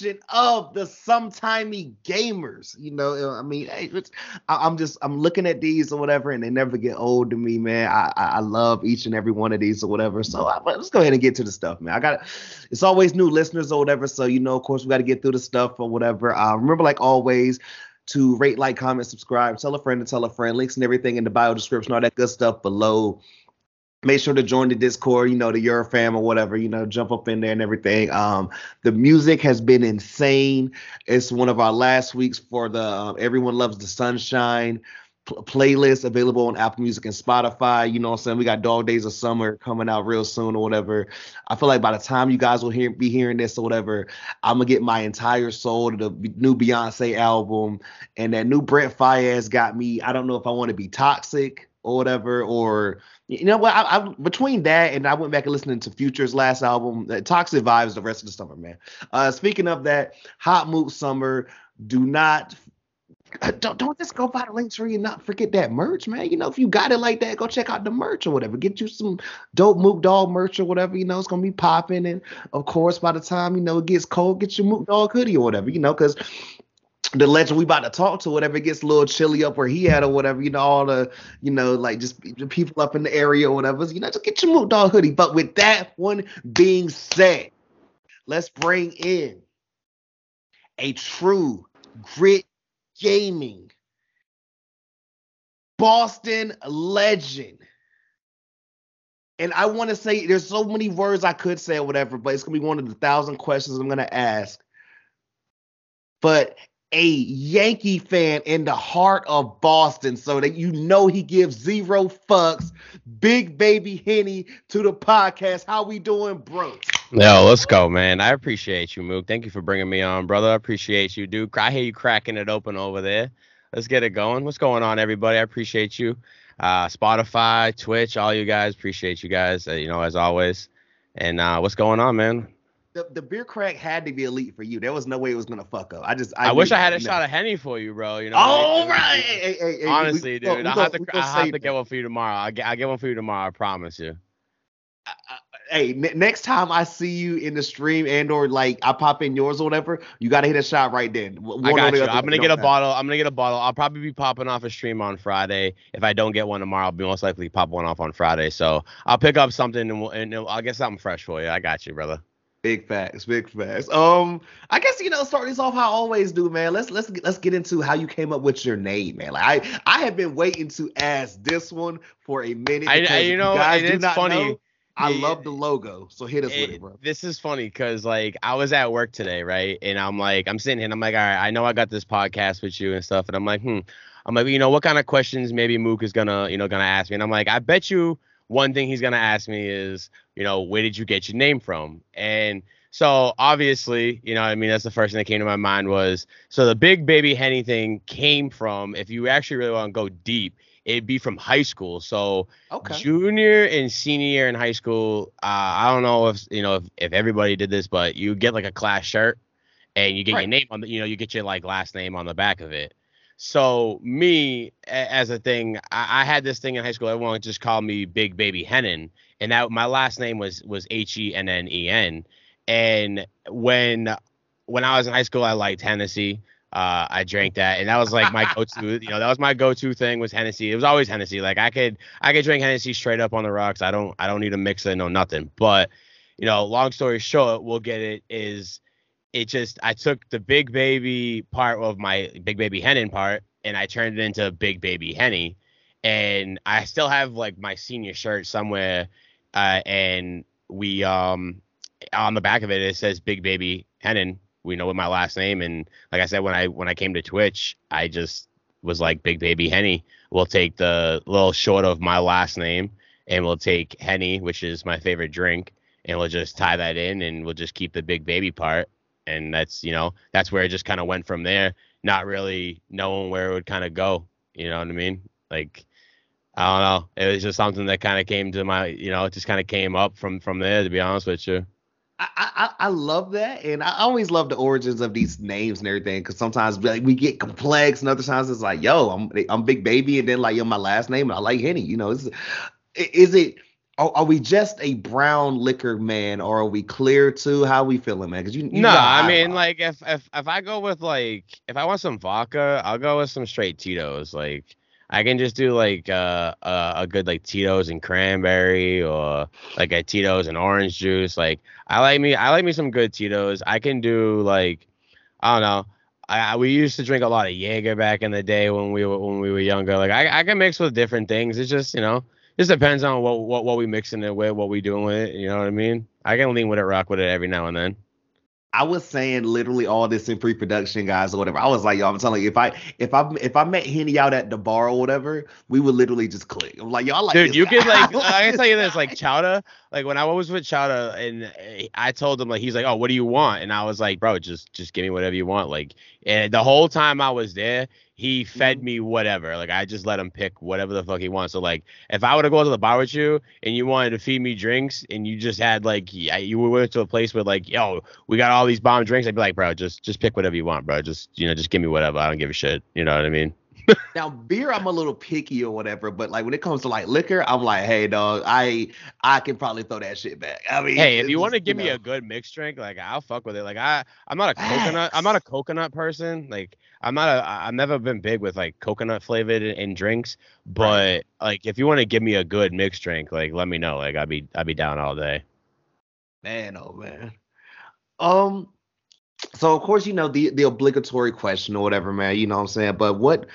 edition of the sometimey gamers. You know, I mean, I, am just I'm looking at these or whatever, and they never get old to me, man. I I love each and every one of these or whatever. So I, let's go ahead and get to the stuff, man. I got it's always new listeners or whatever, so you know, of course, we got to get through the stuff or whatever. Uh, remember, like always. To rate, like, comment, subscribe, tell a friend to tell a friend. Links and everything in the bio description, all that good stuff below make sure to join the discord you know the your fam or whatever you know jump up in there and everything. Um the music has been insane. It's one of our last weeks for the uh, everyone loves the sunshine pl- playlist available on apple music and spotify you know what i'm saying? We got dog days of summer coming out real soon or whatever. I feel like by the time you guys will hear be hearing this or whatever i'm gonna get my entire soul to the new beyonce album. And that new brent faiyaz got me i don't know if i want to be toxic or whatever or you know what? I, I, between that and I went back and listening to Future's last album, uh, Toxic Vibes, the rest of the summer, man. Uh, speaking of that, Hot Mook Summer. Do not uh, don't don't just go buy the links for you not forget that merch, man. You know, if you got it like that, go check out the merch or whatever. Get you some dope Mook Dog merch or whatever. You know, it's gonna be popping. And of course, by the time you know it gets cold, get your Mook Dog hoodie or whatever. You know, because the legend we about to talk to, whatever it gets a little chilly up where he at or whatever, you know, all the, you know, like just the people up in the area or whatever, you know, just get your Mook Dog hoodie. But with that one being said, let's bring in a true grit gaming Boston legend. And I want to say there's so many words I could say or whatever, but it's gonna be one of the thousand questions I'm gonna ask. But a Yankee fan in the heart of Boston so that you know he gives zero fucks. Big baby Henny to the podcast. How we doing, bro? Yo, let's go, man. I appreciate you, Mook. Thank you for bringing me on, brother. I appreciate you, dude. I hear you cracking it open over there. Let's get it going. What's going on, everybody? I appreciate you. Uh, Spotify, Twitch, all you guys. Appreciate you guys, uh, you know, as always. And uh, what's going on, man? The, the beer crack had to be elite for you. There was no way it was gonna fuck up. I just I, I wish I had a know. shot of henny for you, bro. You know. All right. Hey, hey, hey, Honestly, we, dude, we, I have to I have to get one for you tomorrow. I get I get one for you tomorrow. I promise you. hey, n- next time I see you in the stream and or like I pop in yours or whatever, you gotta hit a shot right then. One I got you. I'm gonna get a bottle. I'm gonna get a bottle. I'll probably be popping off a stream on Friday. If I don't get one tomorrow, I'll be most likely pop one off on Friday. So I'll pick up something and, we'll, and I'll get something fresh for you. I got you, brother. Big facts, big facts. Um, I guess you know, start this off how I always do, man. Let's let's let's get into how you came up with your name, man. Like I I have been waiting to ask this one for a minute. I, I you know, guys it's funny. Know, I yeah, love the logo, so hit us it, with it, bro. This is funny because like I was at work today, right? And I'm like, I'm sitting here, and I'm like, all right, I know I got this podcast with you and stuff, and I'm like, hmm, I'm like, you know, what kind of questions maybe Mook is gonna, you know, gonna ask me, and I'm like, I bet you one thing he's gonna ask me is, you know, where did you get your name from? And so obviously, you know, I mean, that's the first thing that came to my mind was so the big baby Henny thing came from, if you actually really want to go deep, it'd be from high school. So okay. junior and senior year in high school, uh, I don't know if you know if, if everybody did this, but you get like a class shirt and you get right. your name on the, you know, you get your like last name on the back of it. So me as a thing, I, I had this thing in high school. Everyone just called me Big Baby Hennen, and that my last name was was H E N N E N. And when when I was in high school, I liked Hennessy. Uh, I drank that, and that was like my go-to. you know, that was my go-to thing was Hennessy. It was always Hennessy. Like I could I could drink Hennessy straight up on the rocks. I don't I don't need a mixer, no nothing. But you know, long story short, we'll get it is it just I took the big baby part of my big baby Hennen part and I turned it into big baby Henny. And I still have like my senior shirt somewhere. Uh, and we um on the back of it it says big baby Hennen. We know what my last name and like I said when I when I came to Twitch, I just was like big baby Henny. We'll take the little short of my last name and we'll take Henny, which is my favorite drink, and we'll just tie that in and we'll just keep the big baby part and that's you know that's where it just kind of went from there not really knowing where it would kind of go you know what i mean like i don't know it was just something that kind of came to my you know it just kind of came up from from there to be honest with you I, I, I love that, and I always love the origins of these names and everything. Because sometimes like we get complex, and other times it's like, yo, I'm I'm Big Baby, and then like yo, my last name, and I like Henny. You know, is is it? Are, are, we just a brown liquor man, or are we clear too? How we feeling, man? Because you, you no, I mean, like if if if I go with like if I want some vodka, I'll go with some straight Tito's. Like I can just do like uh, uh, a good like Tito's and cranberry or like a Tito's and orange juice. Like I like me I like me some good Tito's. I can do like I don't know. I, we used to drink a lot of Jaeger back in the day when we were when we were younger. Like I, I can mix with different things. It's just you know just depends on what what what we mixing it with, what we doing with it. You know what I mean? I can lean with it, rock with it every now and then. I was saying literally all this in pre-production, guys, or whatever. I was like, y'all, I'm telling you, if I if I if I met Henny out at the bar or whatever, we would literally just click. I'm like, y'all like, dude, you could like, I can tell you this, like Chowder, like when I was with Chowder, and eh, I told him like, he's like, oh, what do you want? And I was like, bro, just just give me whatever you want. Like, and the whole time I was there, he fed mm-hmm. me whatever. Like I just let him pick whatever the fuck he wants. So like if I were to go to the bar with you and you wanted to feed me drinks and you just had like you went to a place with like yo we got all these bomb drinks, I'd be like bro just just pick whatever you want, bro. Just you know just give me whatever. I don't give a shit. You know what I mean? Now beer I'm a little picky or whatever, but like when it comes to like liquor, I'm like, hey dog, I I can probably throw that shit back. I mean, hey, if you want to give you know. me a good mixed drink, like I'll fuck with it. Like I I'm not a coconut I'm not a coconut person. Like I'm not a I've never been big with like coconut flavored in, in drinks, but right. like if you want to give me a good mixed drink, like let me know. Like I'd be I'd be down all day. Man, oh man. Um so of course you know the the obligatory question or whatever man you know what i'm saying but what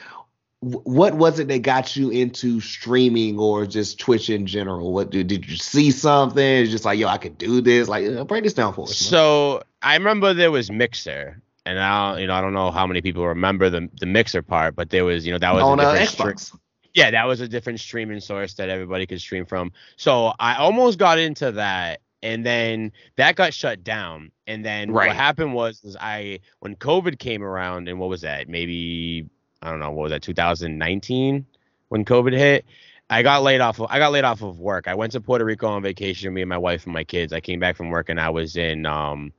what was it that got you into streaming or just Twitch in general? What did, did you see something? It's just like, yo, I could do this. Like, uh, break this down for us. So I remember there was Mixer, and I, you know, I don't know how many people remember the the Mixer part, but there was, you know, that was on a different uh, yeah, that was a different streaming source that everybody could stream from. So I almost got into that, and then that got shut down. And then right. what happened was, was I when COVID came around, and what was that? Maybe I don't know what was that 2019 when COVID hit. I got laid off. Of, I got laid off of work. I went to Puerto Rico on vacation. Me and my wife and my kids. I came back from work and I was in um,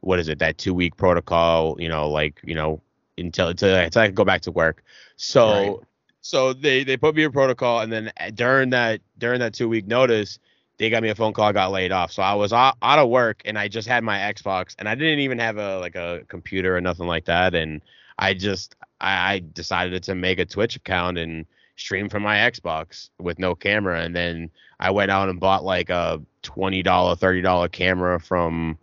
what is it? That two week protocol. You know, like you know until until, until I could go back to work. So right. so they they put me in protocol and then uh, during that during that two week notice they got me a phone call. I got laid off. So I was out, out of work and I just had my Xbox and I didn't even have a like a computer or nothing like that. And I just I, I decided to make a Twitch account and stream from my Xbox with no camera. And then I went out and bought like a twenty dollar, thirty dollar camera from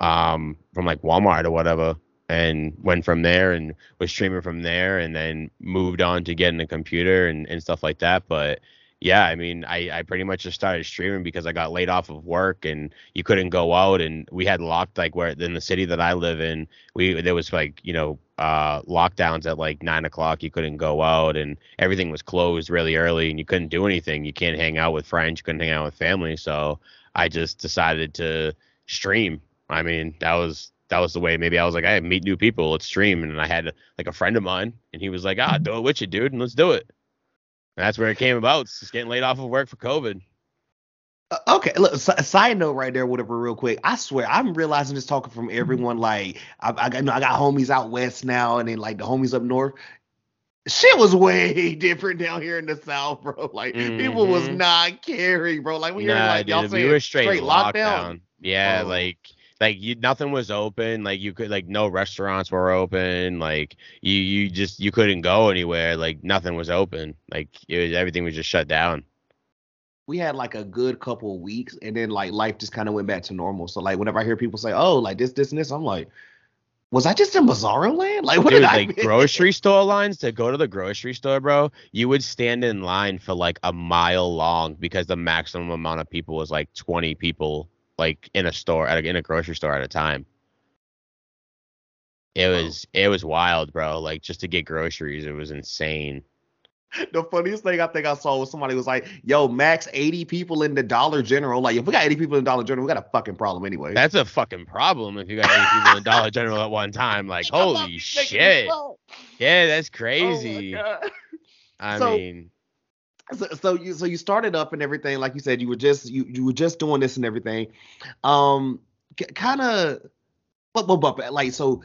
um from like Walmart or whatever and went from there and was streaming from there and then moved on to getting a computer and, and stuff like that. But yeah, I mean, I, I pretty much just started streaming because I got laid off of work and you couldn't go out and we had locked like where in the city that I live in, we there was like, you know, uh lockdowns at like nine o'clock. You couldn't go out and everything was closed really early and you couldn't do anything. You can't hang out with friends, you couldn't hang out with family. So I just decided to stream. I mean, that was that was the way. Maybe I was like, I meet new people, let's stream. And I had like a friend of mine and he was like, Ah, do it with you, dude, and let's do it. And that's where it came about. It's just getting laid off of work for COVID. Uh, okay, look. Side note, right there, whatever. Real quick, I swear, I'm realizing this talking from everyone. Like, I, I, you know, I got homies out west now, and then like the homies up north. Shit was way different down here in the south, bro. Like mm-hmm. people was mm-hmm. not caring, bro. Like we nah, like y'all saying we were straight, straight lockdown. lockdown. Yeah, oh. like like you nothing was open like you could like no restaurants were open like you you just you couldn't go anywhere like nothing was open like it was everything was just shut down we had like a good couple weeks and then like life just kind of went back to normal so like whenever i hear people say oh like this this and this i'm like was I just in Bizarro land? Like, what Dude, did I like grocery store lines to go to the grocery store, bro? You would stand in line for like a mile long because the maximum amount of people was like 20 people like in a store at a, in a grocery store at a time. It was it was wild, bro. Like just to get groceries, it was insane. The funniest thing I think I saw was somebody was like, "Yo, max 80 people in the Dollar General." Like, if we got 80 people in Dollar General, we got a fucking problem anyway. That's a fucking problem if you got 80 people in Dollar General at one time. Like, holy shit! Yeah, that's crazy. Oh I so, mean, so, so you so you started up and everything like you said you were just you you were just doing this and everything um kind of, but, but, but like so.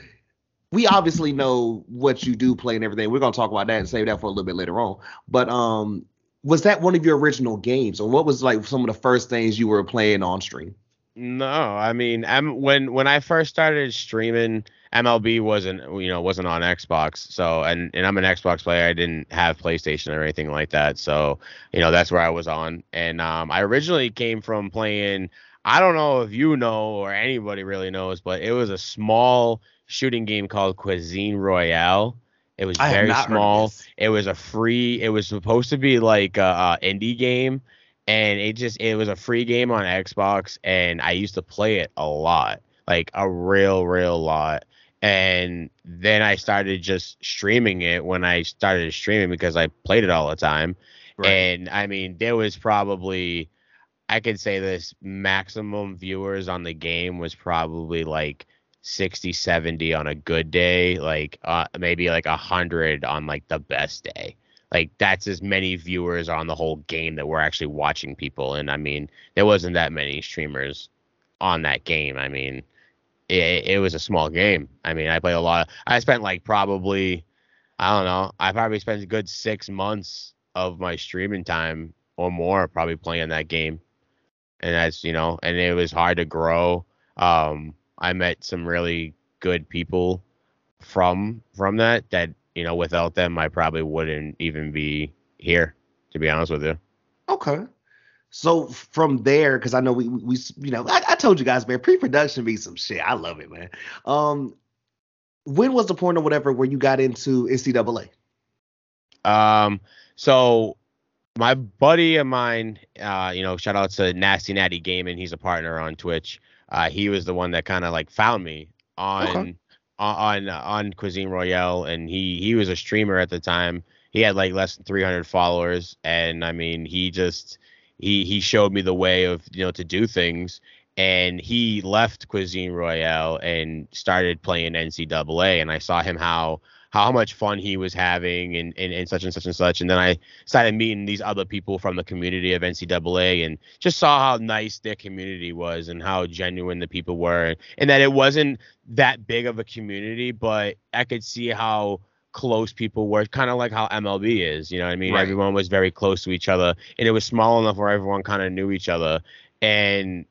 We obviously know what you do play and everything. We're gonna talk about that and save that for a little bit later on. But um, was that one of your original games, or what was like some of the first things you were playing on stream? No, I mean, I'm, when when I first started streaming, MLB wasn't you know wasn't on Xbox. So and and I'm an Xbox player. I didn't have PlayStation or anything like that. So you know that's where I was on. And um, I originally came from playing. I don't know if you know or anybody really knows, but it was a small shooting game called Cuisine Royale. It was very small. It was a free. It was supposed to be like a, a indie game and it just it was a free game on Xbox and I used to play it a lot, like a real real lot. And then I started just streaming it when I started streaming because I played it all the time. Right. And I mean, there was probably I could say this maximum viewers on the game was probably like 60 70 on a good day, like uh, maybe like 100 on like the best day. Like that's as many viewers on the whole game that we're actually watching people and i mean there wasn't that many streamers on that game i mean it, it was a small game. I mean i played a lot of, i spent like probably i don't know i probably spent a good six months of my streaming time or more probably playing that game. And that's you know and it was hard to grow um i met some really good people from from that that you know, without them, I probably wouldn't even be here, to be honest with you. Okay. So from there, because I know we we you know I, I told you guys, man, pre-production be some shit. I love it, man. Um, when was the point or whatever where you got into NCAA? Um, so my buddy of mine, uh, you know, shout out to Nasty Natty Gaming. He's a partner on Twitch. Uh, he was the one that kind of like found me on okay on on Cuisine Royale, and he he was a streamer at the time. He had like less than 300 followers, and I mean, he just he he showed me the way of you know to do things. And he left Cuisine Royale and started playing NCAA, and I saw him how how much fun he was having and, and, and such and such and such. And then I started meeting these other people from the community of NCAA and just saw how nice their community was and how genuine the people were. And that it wasn't that big of a community, but I could see how close people were, kind of like how MLB is. You know what I mean? Right. Everyone was very close to each other and it was small enough where everyone kind of knew each other. And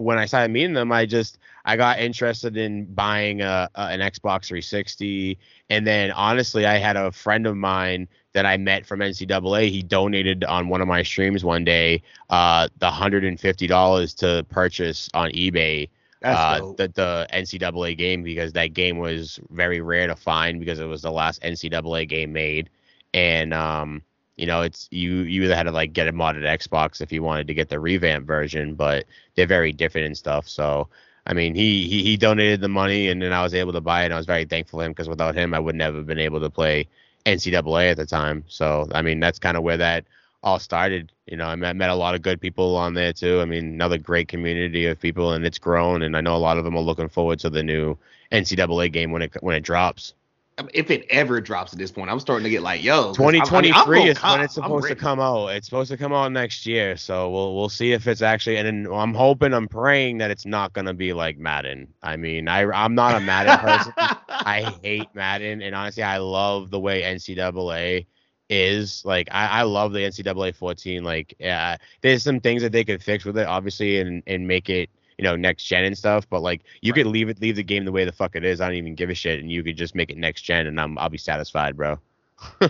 when I started meeting them, I just I got interested in buying a, a, an Xbox 360, and then honestly, I had a friend of mine that I met from NCAA. He donated on one of my streams one day uh, the hundred and fifty dollars to purchase on eBay uh, the the NCAA game because that game was very rare to find because it was the last NCAA game made, and um, you know, it's you you either had to like get a modded Xbox if you wanted to get the revamp version, but they're very different and stuff. So I mean, he he he donated the money, and then I was able to buy it. and I was very thankful to him because without him, I would never have been able to play NCAA at the time. So I mean, that's kind of where that all started. You know, I met, met a lot of good people on there too. I mean, another great community of people, and it's grown. And I know a lot of them are looking forward to the new NCAA game when it when it drops if it ever drops at this point, I'm starting to get like, yo, 2023 I mean, is when it's supposed to come out. It's supposed to come out next year, so we'll we'll see if it's actually. And then I'm hoping, I'm praying that it's not gonna be like Madden. I mean, I I'm not a Madden person. I hate Madden, and honestly, I love the way NCAA is. Like, I I love the NCAA 14. Like, yeah, there's some things that they could fix with it, obviously, and and make it you know next gen and stuff. But like you right. could leave it leave the game the way the fuck it is. I don't even give a shit, and you could just make it next gen, and I'm I'll be satisfied, bro.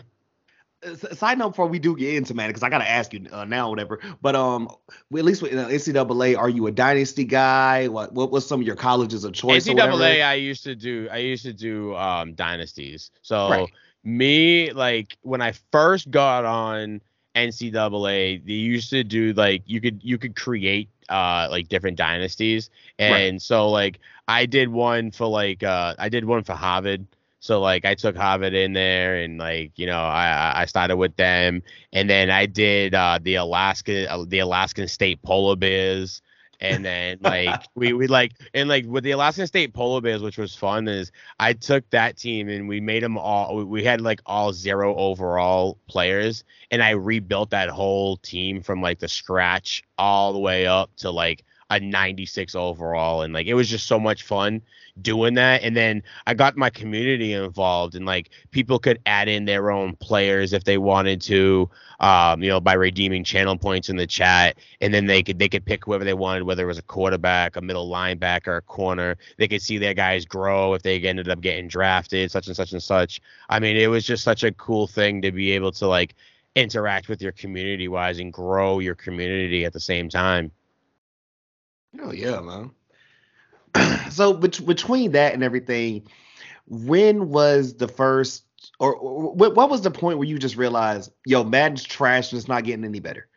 Side note before we do get into man, because I gotta ask you uh, now, whatever. But um, at least with uh, NCAA, are you a dynasty guy? What what was some of your colleges of choice? NCAA, I used to do I used to do um dynasties. So right. me like when I first got on NCAA, they used to do like you could you could create uh like different dynasties. And right. so like i did one for like uh i did one for harvard. So like i took harvard in there and like you know i i started with them. And then i did uh the alaska uh, the alaskan state polar bears and then like we we like and like with the Alaska State Polar Bears, which was fun, is I took that team and we made them all. We had like all zero overall players, and I rebuilt that whole team from like the scratch all the way up to like a 96 overall and like it was just so much fun doing that and then i got my community involved and like people could add in their own players if they wanted to um you know by redeeming channel points in the chat and then they could they could pick whoever they wanted whether it was a quarterback a middle linebacker a corner. They could see their guys grow if they ended up getting drafted such and such and such. I mean it was just such a cool thing to be able to like interact with your community wise and grow your community at the same time Oh yeah, man. so bet- between that and everything, when was the first, or, or what, what was the point where you just realized, yo, Madden's trash and it's not getting any better?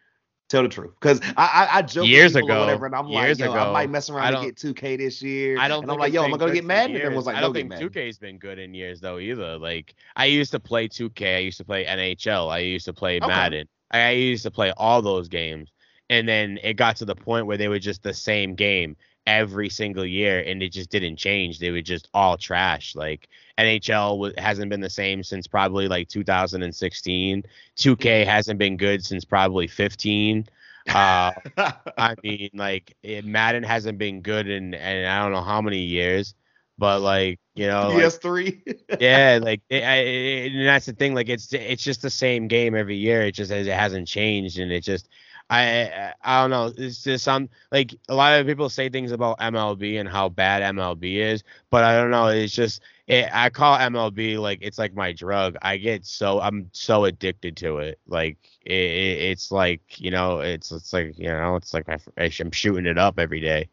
Tell the truth, because I I, I joke Years ago. whatever, and I'm like, yo, I might mess around and get 2K this year. I don't. and I'm like, yo, been am I gonna get Madden? And everyone's like, I don't get think 2K's been good in years though either. Like I used to play 2K. I used to play NHL. I used to play Okay. Madden. I used to play all those games. And then it got to the point where they were just the same game every single year, and it just didn't change. They were just all trash. Like NHL wa- hasn't been the same since probably like 2016. 2K hasn't been good since probably 15. Uh, I mean, like it, Madden hasn't been good in, and I don't know how many years, but like you know, like, PS3. yeah, like it, I, it, and that's the thing. Like it's it's just the same game every year. It just it hasn't changed, and it just I I, don't know. It's just some like a lot of people say things about MLB and how bad MLB is, but I don't know. It's just it, I call MLB like it's like my drug. I get so I'm so addicted to it. Like it, it, it's like you know it's it's like you know it's like I'm shooting it up every day.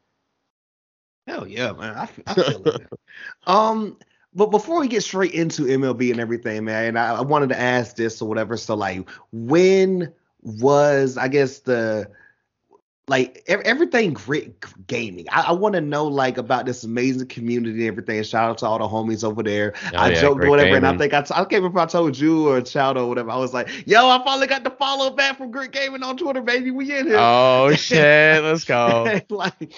Hell yeah, man. I, I feel it. Um, but before we get straight into MLB and everything, man, I, I wanted to ask this or whatever. So, like, when was I guess the like ev- everything grit gaming? I, I want to know like about this amazing community and everything. Shout out to all the homies over there. Oh, I yeah, joked whatever, and I Gaming. think I, t- I can't remember if I told you or Child or whatever. I was like, yo, I finally got the follow back from Grit Gaming on Twitter, baby. We in here. Oh shit, let's go. like,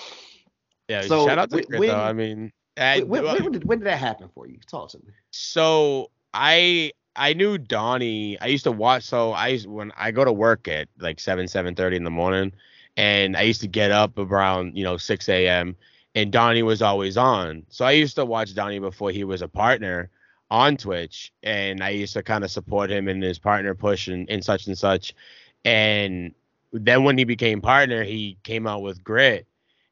Yeah, So, shout out to Grit when- though. I mean, I, when, well, uh, when, did, when did that happen for you? Talk to me. so I I knew Donnie. I used to watch. So I used when I go to work at like seven seven thirty in the morning, and I used to get up around you know six a.m. and Donnie was always on. So I used to watch Donnie before he was a partner on Twitch, and I used to kind of support him in his partner push and, and such and such. And then when he became partner, he came out with Grit.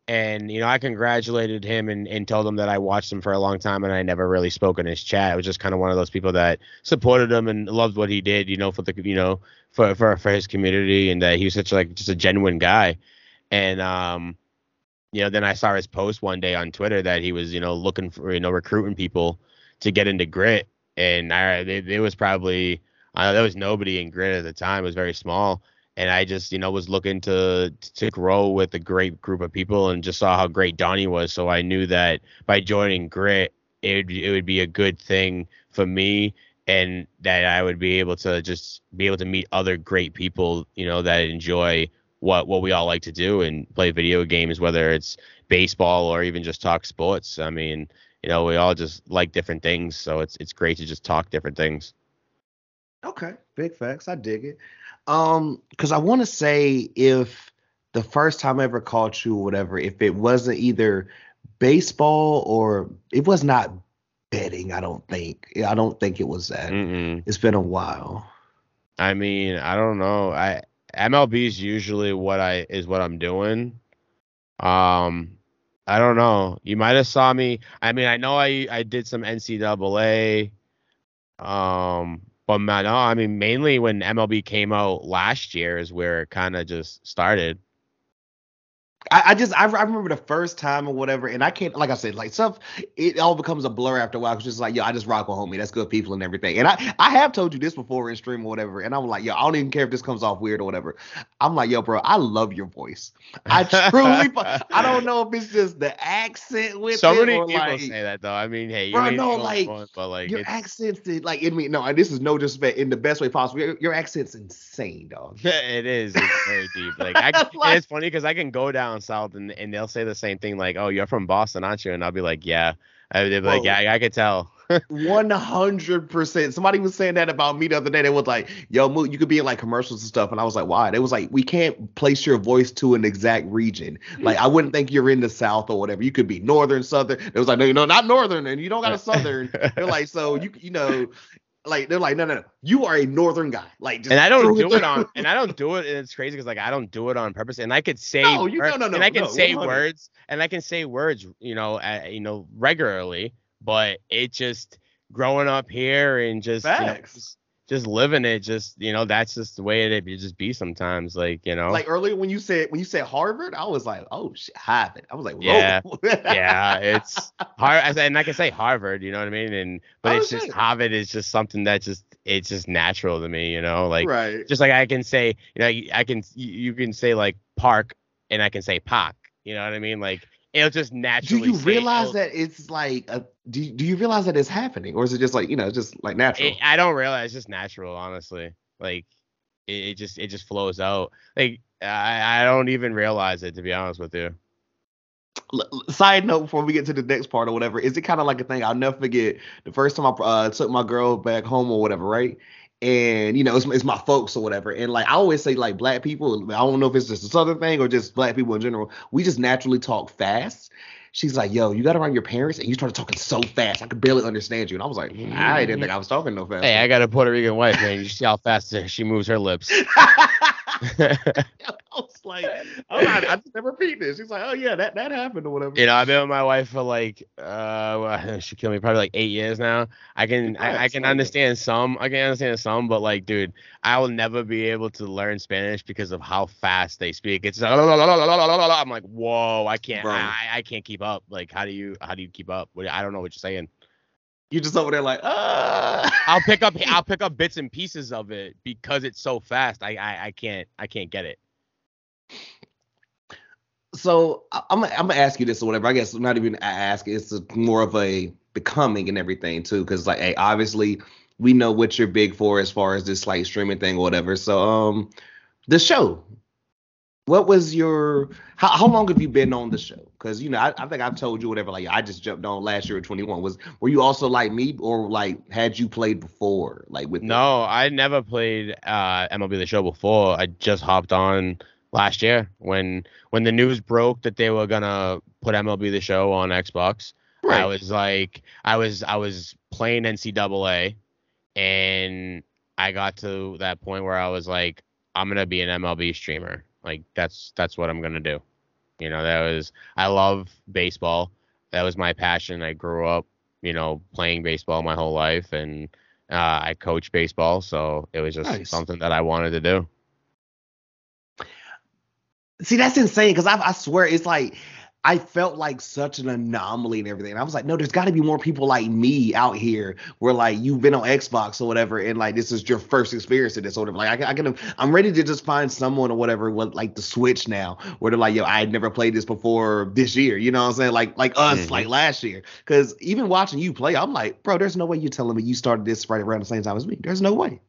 And you know, I congratulated him and, and told him that I watched him for a long time and I never really spoke in his chat. I was just kind of one of those people that supported him and loved what he did, you know, for the you know, for for, for his community and that he was such like just a genuine guy. And um, you know, then I saw his post one day on Twitter that he was, you know, looking for, you know, recruiting people to get into grit. And I there was probably uh, there was nobody in grit at the time. It was very small and I just you know was looking to to grow with a great group of people and just saw how great Donnie was. So I knew that by joining Grit, it it would be a good thing for me and that I would be able to just be able to meet other great people, you know, that enjoy what what we all like to do and play video games, whether it's baseball or even just talk sports. I mean, you know, we all just like different things, so it's it's great to just talk different things. Okay, big facts. I dig it. Um, because I want to say if the first time I ever caught you or whatever, if it wasn't either baseball or it was not betting, I don't think. I don't think it was that. Mm-mm. It's been a while. I mean, I don't know. I MLB is usually what I is what I'm doing. Um, I don't know. You might have saw me. I mean, I know I I did some NCAA. Um, but man, no, I mean mainly when MLB came out last year is where it kind of just started. I, I just I, I remember the first time or whatever, and I can't like I said like stuff. It all becomes a blur after a while. It's just like yo, I just rock with homie. That's good people and everything. And I I have told you this before in stream or whatever, and I'm like yo, I don't even care if this comes off weird or whatever. I'm like yo, bro, I love your voice. I truly, I don't know if it's just the accent with so it many or people like say that though. I mean, hey, you Bro, ain't no, like, but like your accent's like in me. No, and this is no disrespect in the best way possible. Your, your accent's insane, dog. it is. It's very deep. Like, I, Like- it's funny because I can go down south and, and they'll say the same thing, like, "Oh, you're from Boston, aren't you?" And I'll be like, "Yeah." I, they'll be like, "Yeah, I, I could tell." One hundred percent. Somebody was saying that about me the other day. They was like, "Yo, you could be in like commercials and stuff," and I was like, "Why?" They was like, "We can't place your voice to an exact region. Like, I wouldn't think you're in the South or whatever. You could be Northern, Southern." It was like, "No, no, not Northern, and you don't got a Southern." They're like, "So you, you know." Like they're like, no, no, no, you are a northern guy. Like, and I don't do it on, and I don't do it, and it's crazy because like I don't do it on purpose, and I could say, no, you, no, no, no, and I can no, say 100. words, and I can say words, you know, uh, you know, regularly, but it just growing up here and just, you know, just just living it, just you know, that's just the way it, it just be sometimes, like you know, Like earlier when you said when you said Harvard, I was like, oh shit, Harvard. I was like, Yeah. whoa. yeah, it's hard, I said- and I can say Harvard, you know what I mean, and but it's just. Harvard is just something that just it's just natural to me, you know, like right. just like I can say, you know, I can you you can say like park and I can say park. You know what I mean? Like it'll just naturally. Do you realize that it's like a, do you, do you realize that it's happening or is it just like you know just like natural? It, I don't realize it's just natural, honestly. Like it, it just it just flows out. Like I I don't even realize it to be honest with you. Side note before we get to the next part or whatever, is it kind of like a thing? I'll never forget the first time I uh, took my girl back home or whatever, right? And you know, it's, it's my folks or whatever. And like I always say, like black people, I don't know if it's just a southern thing or just black people in general, we just naturally talk fast. She's like, yo, you got around your parents and you started talking so fast, I could barely understand you. And I was like, I didn't think I was talking no fast. Hey, I got a Puerto Rican wife, man. You see how fast she moves her lips. I was like, oh, I, I just never repeat this. She's like, oh yeah, that that happened or whatever. You know, I've been with my wife for like uh well, she killed me probably like eight years now. I can I, I can understand some. I can understand some, but like, dude, I will never be able to learn Spanish because of how fast they speak. It's like, I'm like, whoa, I can't I, I can't keep up. Like, how do you how do you keep up? I don't know what you're saying. You just over there like, uh I'll pick up I'll pick up bits and pieces of it because it's so fast. I I, I can't I can't get it. So I'm I'm gonna ask you this or whatever. I guess not even ask. It's a, more of a becoming and everything too, because like, hey, obviously we know what you're big for as far as this like streaming thing or whatever. So um, the show. What was your how, how long have you been on the show? Because you know I, I think I've told you whatever. Like I just jumped on last year at 21. Was were you also like me or like had you played before? Like with the- No, I never played uh, MLB The Show before. I just hopped on last year when when the news broke that they were gonna put MLB The Show on Xbox. I was like, I was I was playing NCAA, and I got to that point where I was like, I'm gonna be an MLB streamer. Like that's that's what I'm gonna do. You know, that was I love baseball. That was my passion. I grew up, you know, playing baseball my whole life, and uh, I coach baseball, so it was just Nice. something that I wanted to do. See, that's insane because I, I swear it's like I felt like such an anomaly and everything. And I was like, no, there's got to be more people like me out here where like you've been on Xbox or whatever, and like this is your first experience in this or whatever. Like I, can- I can, I'm ready to just find someone or whatever with like the Switch now, where they're like, yo, I had never played this before this year. You know what I'm saying? Like like us, Mhm. like last year. Because even watching you play, I'm like, bro, there's no way you're telling me you started this right around the same time as me. There's no way.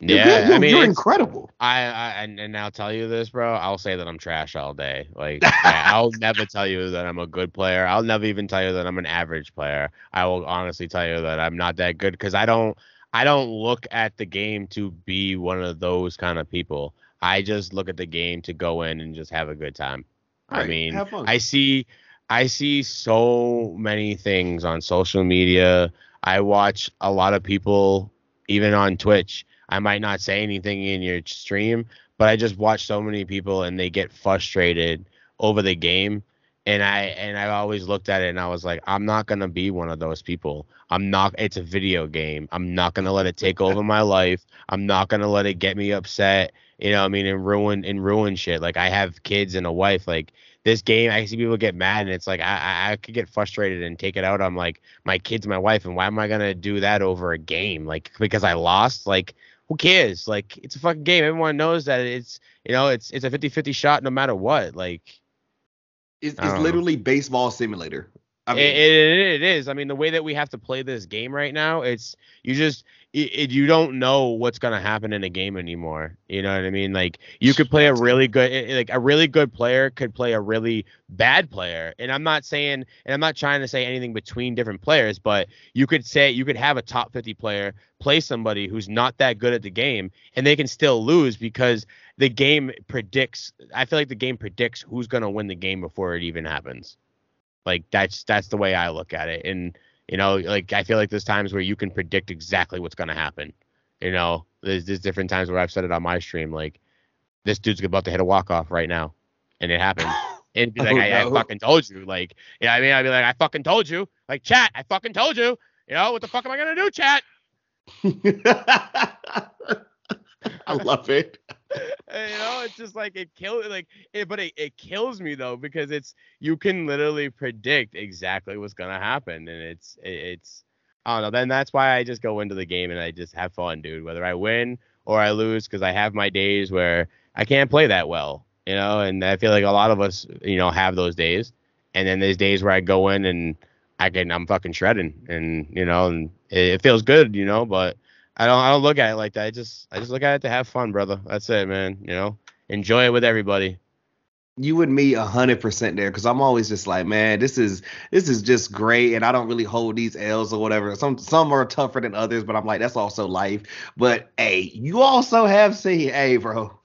You're yeah, good. I mean, you're incredible. I, I and, and I'll tell you this, bro. I'll say that I'm trash all day. Like yeah, I'll never tell you that I'm a good player. I'll never even tell you that I'm an average player. I will honestly tell you that I'm not that good because I don't I don't look at the game to be one of those kind of people. I just look at the game to go in and just have a good time. I mean. I see I see so many things on social media. I watch a lot of people even on Twitch. I might not say anything in your stream, but I just watch so many people and they get frustrated over the game. And I and I always looked at it and I was like, I'm not gonna be one of those people. I'm not. It's a video game. I'm not gonna let it take over my life. I'm not gonna let it get me upset. You know, I mean, and ruin and ruin shit. Like I have kids and a wife. Like this game, I see people get mad and it's like I I, I could get frustrated and take it out on like my kids, my wife, and why am I gonna do that over a game? Like because I lost. Like who cares? Like it's a fucking game. Everyone knows that it's you know it's it's a 50-50 shot no matter what. Like It's, it's literally baseball simulator. I mean, it, it, it is. I mean, the way that we have to play this game right now, it's you just it, you don't know what's gonna happen in a game anymore. You know what I mean? Like you could play a really good, eh, eh, like a really good player could play a really bad player. And I'm not saying, and I'm not trying to say anything between different players, but you could say you could have a top 50 player play somebody who's not that good at the game, and they can still lose because the game predicts. I feel like the game predicts who's gonna win the game before it even happens. Like that's that's the way I look at it, and you know, like I feel like there's times where you can predict exactly what's gonna happen. You know, there's there's different times where I've said it on my stream, like this dude's about to hit a walk off right now, and it happened. And be oh, like, oh, I, no. I, fucking told you. Like, you know, I mean, I'd be like, I fucking told you. Like, chat, I fucking told you. You know, what the fuck am I gonna do, chat? I love it. You know, it's just like it kills like it, but it, it kills me though because it's you can literally predict exactly what's gonna happen, and it's it, it's I don't know. Then that's why I just go into the game and I just have fun, dude. Whether I win or I lose, because I have my days where I can't play that well, you know, and I feel like a lot of us, you know, have those days. And then there's days where I go in and I can I'm fucking shredding, and you know, and it, it feels good, you know, but I don't I don't look at it like that. I just I just look at it to have fun, brother. That's it, man. You know, enjoy it with everybody. You and me a hundred percent there, because I'm always just like, man, this is this is just great, and I don't really hold these L's or whatever. Some some are tougher than others, but I'm like, that's also life. But hey, you also have seen, hey, bro,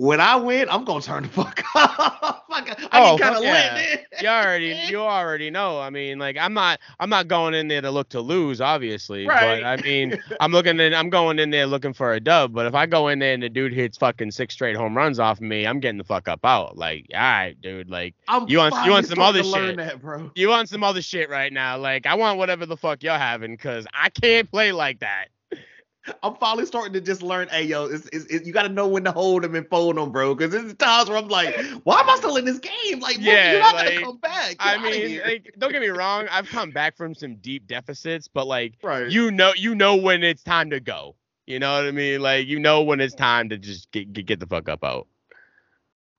when I win, I'm gonna turn the fuck off. I oh, kind of yeah. you already you already know. I mean, like I'm not I'm not going in there to look to lose, obviously. Right. But I mean, I'm looking in I'm going in there looking for a dub. But if I go in there and the dude hits fucking six straight home runs off of me, I'm getting the fuck up out. Like, all right, dude. Like I'm you want you want some other shit. That, bro. You want some other shit right now. Like I want whatever the fuck you're having, cause I can't play like that. I'm finally starting to just learn, hey yo, it's, it's, you got to know when to hold them and fold them, bro. Because there's times where I'm like, why am I still in this game? Like, yeah, you're not like, gonna come back. Get I mean, like, don't get me wrong, I've come back from some deep deficits, but like, right. you know, you know when it's time to go. You know what I mean? Like, you know when it's time to just get get, get the fuck up out.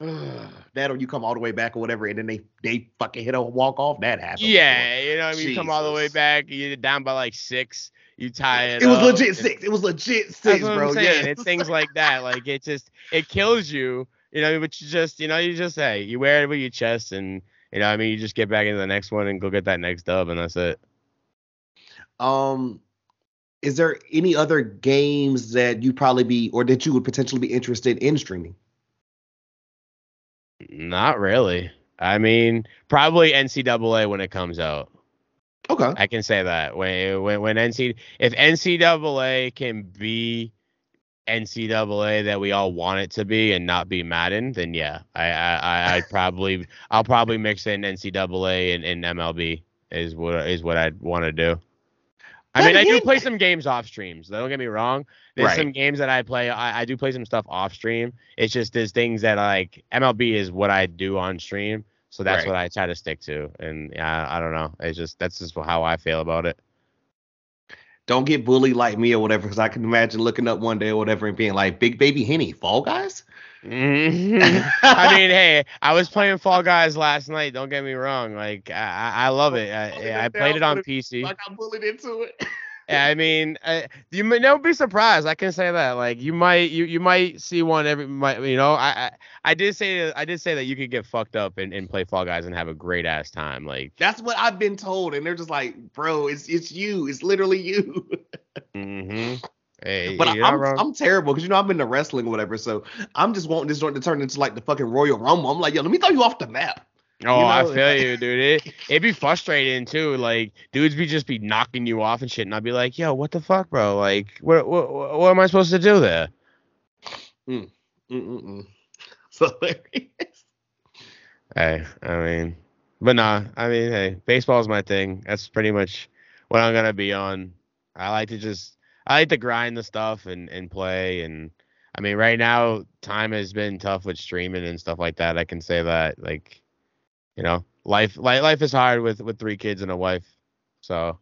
that or you come all the way back or whatever, and then they they fucking hit a walk off. That happens. Yeah, before. you know what I mean. You come all the way back, you're down by like six you tie it. It was legit six. It was legit six, bro. Yeah, it's things like that. Like it just it kills you. You know, but you just you know you just say you wear it with your chest, and you know I mean you just get back into the next one and go get that next dub, and that's it. Um, is there any other games that you probably be or that you would potentially be interested in streaming? Not really. I mean, probably NCAA when it comes out. Okay. I can say that when when when NC if NCAA can be NCAA that we all want it to be and not be Madden, then yeah, I I I probably I'll probably mix in NCAA and, and MLB is what is what I'd want to do. I mean, I do play some games off streams. Don't get me wrong. There's right. some games that I play. I, I do play some stuff off stream. It's just there's things that like MLB is what I do on stream. So that's right. what I try to stick to. And yeah, I don't know. It's just that's just how I feel about it. Don't get bullied like me or whatever, because I can imagine looking up one day or whatever and being like, "Big Baby Henny, Fall Guys." Mm-hmm. I mean, hey, I was playing Fall Guys last night. Don't get me wrong. Like, I, I love it. I, I played it on PC. I got bullied into it. I mean, I, you may never be surprised. I can say that. Like, you might, you you might see one every, might, you know. I, I, I did say, I did say that you could get fucked up and, and play Fall Guys and have a great ass time. Like, that's what I've been told, and they're just like, bro, it's it's you, it's literally you. mm-hmm. Hey, but I'm, I'm, I'm terrible because you know I'm into wrestling or whatever, so I'm just wanting this joint to turn into like the fucking Royal Rumble. I'm like, yo, let me throw you off the map. Oh, you know, I feel you, dude. It it'd be frustrating too. Like dudes be just be knocking you off and shit, and I'd be like, "Yo, what the fuck, bro? Like, what what what am I supposed to do there?" Mm, mm, mm, mm. hilarious. Hey, I mean, but nah, I mean, hey, baseball's my thing. That's pretty much what I'm gonna be on. I like to just, I like to grind the stuff and and play and. I mean, right now, time has been tough with streaming and stuff like that. I can say that, like, you know, life life life is hard with with three kids and a wife. So,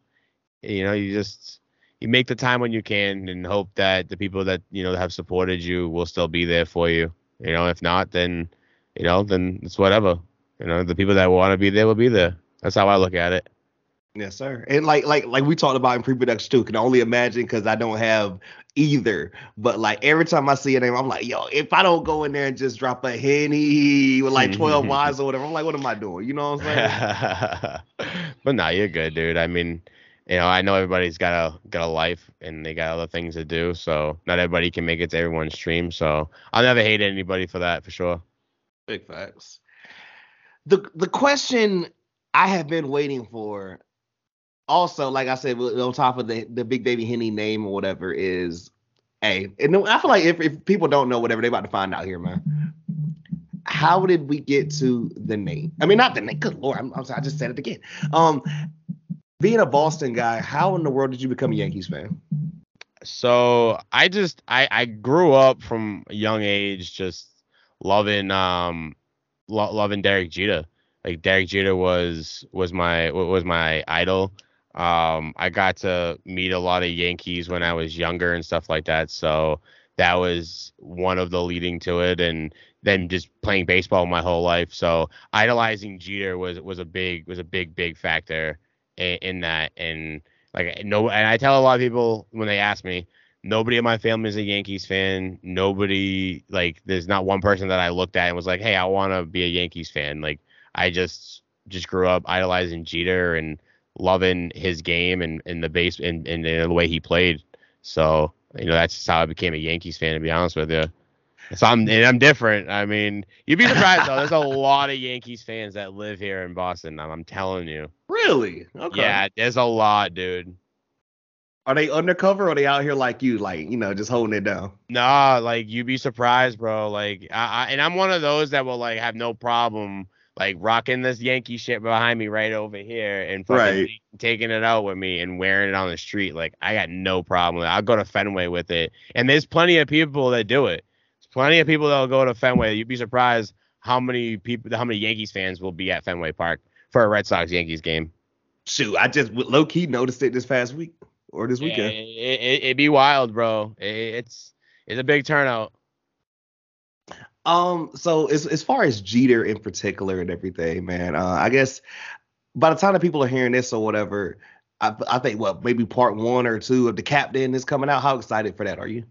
you know, you just you make the time when you can and hope that the people that you know have supported you will still be there for you. You know, if not, then you know, then it's whatever. You know, the people that want to be there will be there. That's how I look at it. Yes, sir. And like like like we talked about in pre-production too. Can only imagine because I don't have either. But like every time I see a name, I'm like, yo, if I don't go in there and just drop a henny with like 12 wise or whatever, I'm like, what am I doing? You know what I'm saying? but nah, you're good, dude. I mean, you know, I know everybody's got a got a life and they got other things to do, so not everybody can make it to everyone's stream. So I'll never hate anybody for that for sure. Big facts. The the question I have been waiting for also, like I said, on top of the the Big Baby Henny name or whatever is, hey, and I feel like if, if people don't know whatever, they about to find out here, man. How did we get to the name? I mean, not the name. Good lord, I'm, I'm sorry, I just said it again. Um, being a Boston guy, how in the world did you become a Yankees fan? So I just I I grew up from a young age just loving um lo- loving Derek Jeter. Like Derek Jeter was was my was my idol. Um, I got to meet a lot of Yankees when I was younger and stuff like that. So that was one of the leading to it. And then just playing baseball my whole life. So idolizing Jeter was was a big was a big big factor in, in that. And like no, and I tell a lot of people when they ask me, nobody in my family is a Yankees fan. Nobody like there's not one person that I looked at and was like, hey, I want to be a Yankees fan. Like I just just grew up idolizing Jeter and loving his game and, and the base and, and, the way he played. So, you know, that's how I became a Yankees fan, to be honest with you. So I'm and I'm different. I mean, you'd be surprised though. There's a lot of Yankees fans that live here in Boston. I'm, I'm telling you. Really? Okay. Yeah, there's a lot, dude. Are they undercover or are they out here like you, like you know, just holding it down? Nah, like you'd be surprised, bro. Like, I, I and I'm one of those that will like have no problem like rocking this Yankee shit behind me right over here and fucking right. taking it out with me and wearing it on the street. Like I got no problem. I'll go to Fenway with it. And there's plenty of people that do it. There's plenty of people that'll go to Fenway. You'd be surprised how many people, how many Yankees fans will be at Fenway Park for a Red Sox Yankees game. Shoot, I just low key noticed it this past week or this weekend. Yeah, it, it, would be wild, bro. It, it's it's a big turnout. Um, so as as far as Jeter in particular and everything, man, uh, I guess by the time that people are hearing this or whatever, I, I think what maybe part one or two of the captain is coming out. How excited for that are you?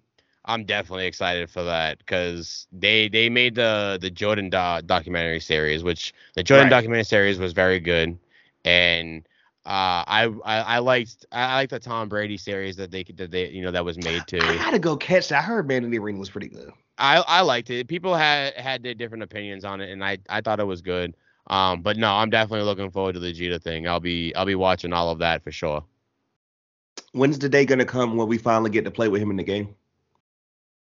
I'm definitely excited for that because they they made the the Jordan do- documentary series, which the Jordan right. documentary series was very good, and uh, I, I I liked I liked the Tom Brady series that they that they you know that was made too. I had to go catch that. I heard Man in the Arena was pretty good. I I liked it. People had had their different opinions on it, and I I thought it was good. Um, but no, I'm definitely looking forward to the Jeter thing. I'll be I'll be watching all of that for sure. When's the day gonna come when we finally get to play with him in the game?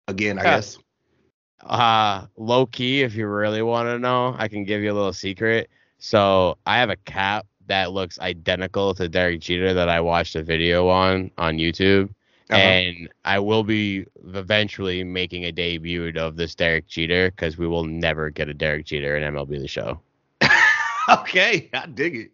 Again, I yeah. guess. Uh, low key, if you really want to know, I can give you a little secret. So I have a cap that looks identical to Derek Jeter that I watched a video on on YouTube. Uh-huh. And I will be eventually making a debut of this Derek Jeter because we will never get a Derek Jeter in MLB the show. okay, I dig it.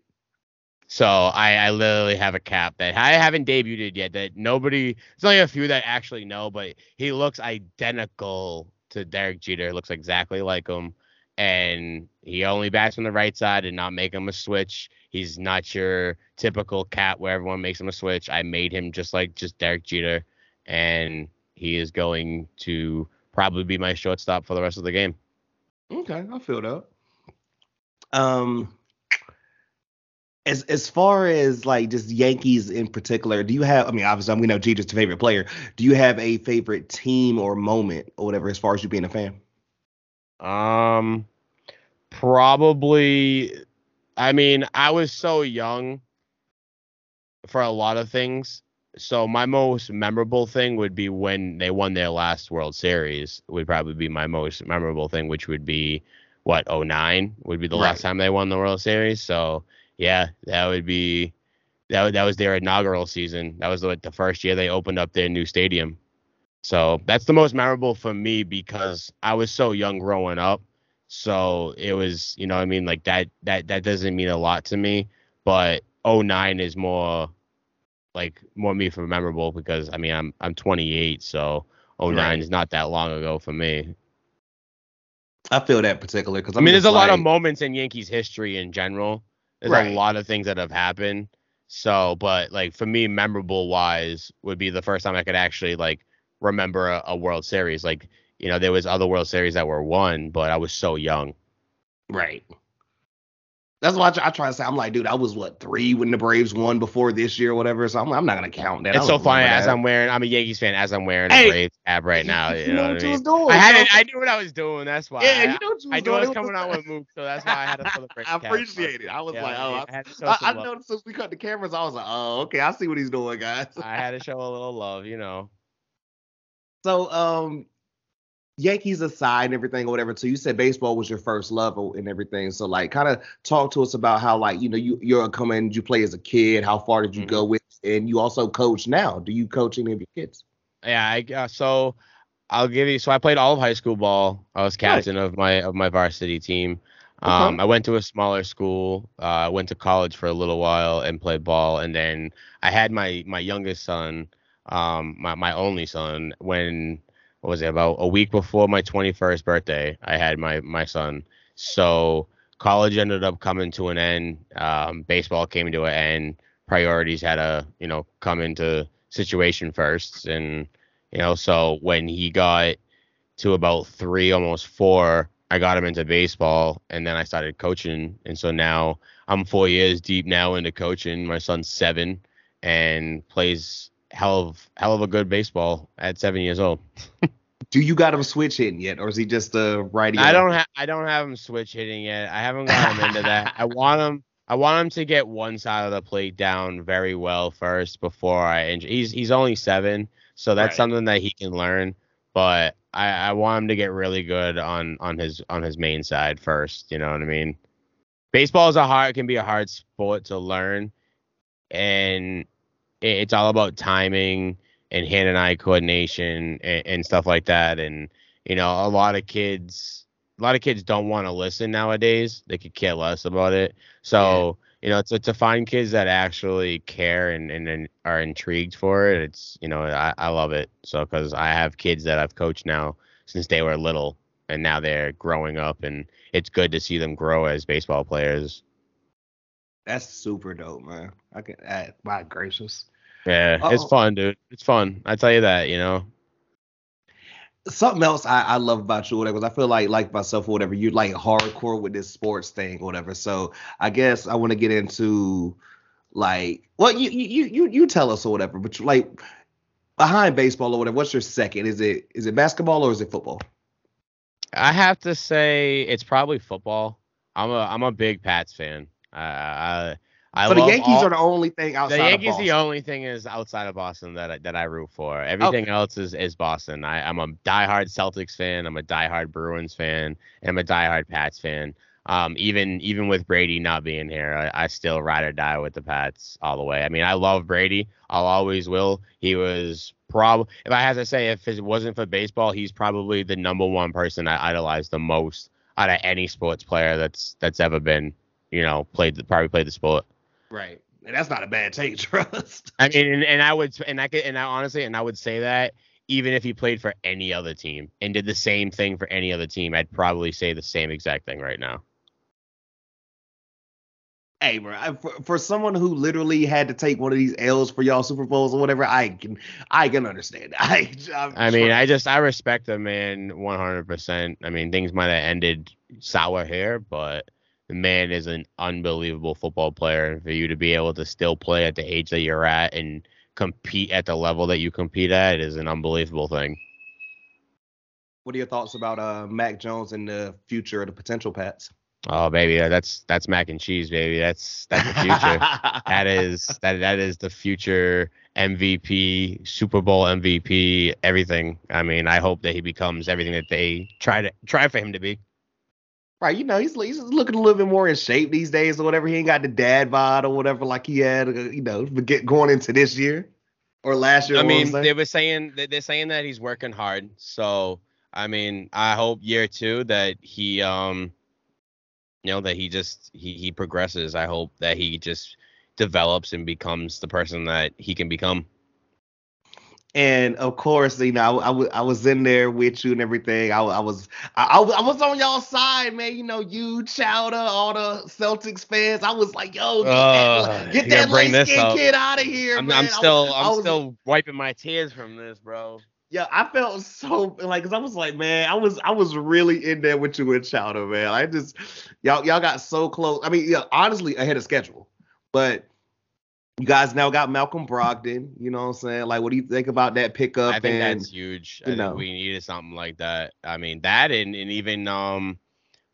So I, I literally have a cap that I haven't debuted yet. That nobody, there's only a few that actually know, but he looks identical to Derek Jeter. Looks exactly like him, and he only bats on the right side and not make him a switch. He's not your typical cat where everyone makes him a switch. I made him just like just Derek Jeter, and he is going to probably be my shortstop for the rest of the game. Okay, I feel that. Um, as as far as like just Yankees in particular, do you have? I mean, obviously, we know Jeter's your favorite player. Do you have a favorite team or moment or whatever as far as you being a fan? Um, probably I mean, I was so young for a lot of things. So my most memorable thing would be when they won their last World Series. Would probably be my most memorable thing, which would be what 09 would be the right. last time they won the World Series. So yeah, that would be that that was their inaugural season. That was like the first year they opened up their new stadium. So that's the most memorable for me because I was so young growing up. So it was, you know, I mean, like that that that doesn't mean a lot to me, but 09 is more like more me for memorable because I mean I'm I'm 28, so 09 right. is not that long ago for me. I feel that particular because I mean, there's a like, lot of moments in Yankees history in general. There's right. a lot of things that have happened, So, but like for me, memorable wise would be the first time I could actually like remember a, a World Series. Like, you know, there was other World Series that were won, but I was so young. Right. That's why I try, I try, to say. I'm like, dude, I was what three when the Braves won before this year or whatever. So I'm, I'm not gonna count that. It's so funny as I'm wearing. I'm a Yankees fan as I'm wearing hey, a Braves cap right now. You, you know, what, what I mean? Doing, I had it, I knew what I was doing. That's why. Yeah, you know what you I, I knew I was coming out with Mook, so that's why I had to celebrate. I appreciate it. I was yeah, like, oh, I, I, I noticed since we cut the cameras, I was like, oh, okay, I see what he's doing, guys. I had to show a little love, you know. So, um, Yankees aside and everything or whatever. So you said baseball was your first love and everything. So like, kind of talk to us about how like you know you you're coming, you play as a kid. How far did you mm-hmm. go with? And you also coach now. Do you coach any of your kids? Yeah, I uh, so I'll give you. So I played all of high school ball. I was captain nice. of my of my varsity team. Um, okay. I went to a smaller school. I uh, went to college for a little while and played ball, and then I had my my youngest son, um, my my only son, when what was it about a week before my 21st birthday i had my my son. So college ended up coming to an end um, baseball came to an end priorities had to you know come into situation first and you know so when he got to about three almost four i got him into baseball and then i started coaching and so now i'm four years deep now into coaching. My son's seven and plays hell of hell of a good baseball at seven years old. Do you got him switch hitting yet, or is he just a righty? I don't have I don't have him switch hitting yet. I haven't got him into that. I want him I want him to get one side of the plate down very well first before I injure. He's he's only seven, so that's right. something that he can learn. But I, I want him to get really good on on his on his main side first. You know what I mean? Baseball is a hard can be a hard sport to learn, and it's all about timing and hand and eye coordination and, and stuff like that. And you know, a lot of kids, a lot of kids don't want to listen nowadays. They could care less about it. So yeah. you know, to to find kids that actually care and, and, and are intrigued for it, it's you know, I, I love it. So because I have kids that I've coached now since they were little, and now they're growing up, and it's good to see them grow as baseball players. That's super dope, man. I can. add my gracious. Yeah, Uh-oh. it's fun, dude. It's fun. I tell you that, you know. Something else I, I love about you, whatever, because I feel like like myself or whatever, you're like hardcore with this sports thing, or whatever. So I guess I want to get into like, well, you you you you tell us or whatever, but like behind baseball or whatever, what's your second? Is it is it basketball or is it football? I have to say it's probably football. I'm a I'm a big Pats fan. Uh, I I so the Yankees all, are the only thing outside. The Yankees, the only thing is outside of Boston that I, that I root for. Everything okay. else is is Boston. I, I'm a diehard Celtics fan. I'm a diehard Bruins fan, and I'm a diehard Pats fan. Um, even even with Brady not being here, I, I still ride or die with the Pats all the way. I mean, I love Brady. I'll always will. He was probably, if I had to say, if it wasn't for baseball, he's probably the number one person I idolize the most out of any sports player that's that's ever been, you know, played the, probably played the sport. Right. And that's not a bad take, trust. I mean, and, and I would, and I could, and I honestly, and I would say that even if he played for any other team and did the same thing for any other team, I'd probably say the same exact thing right now. Hey, bro, I, for, for someone who literally had to take one of these L's for y'all Super Bowls or whatever, I can, I can understand. I, I'm i mean, sure. I just, I respect the man 100%. I mean, things might have ended sour here, but the man is an unbelievable football player. For you to be able to still play at the age that you're at and compete at the level that you compete at is an unbelievable thing. What are your thoughts about uh, Mac Jones and the future of the potential Pats? Oh baby, that's that's mac and cheese, baby. That's that's the future. that is that that is the future MVP, Super Bowl MVP, everything. I mean, I hope that he becomes everything that they try to try for him to be. Right, you know, he's, he's looking a little bit more in shape these days or whatever. He ain't got the dad bod or whatever like he had, uh, you know, get going into this year or last year. I mean, they were saying they're saying that he's working hard. So, I mean, I hope year two that he, um, you know, that he just he he progresses. I hope that he just develops and becomes the person that he can become. And of course, you know, I, I, I was in there with you and everything. I, I was I, I was on y'all side, man. You know, you, Chowder, all the Celtics fans. I was like, yo, get Uh, that, get that light skinned kid out of here, I'm, man. I'm still I I'm was- still wiping my tears from this, bro. Yeah, I felt so like, cause I was like, man, I was I was really in there with you and Chowder, man. I just y'all y'all got so close. I mean, yeah, honestly, ahead of schedule, but. You guys now got Malcolm Brogdon, you know what I'm saying? Like, what do you think about that pickup? I think and that's huge. you I know. think we needed something like that. I mean that and, and even um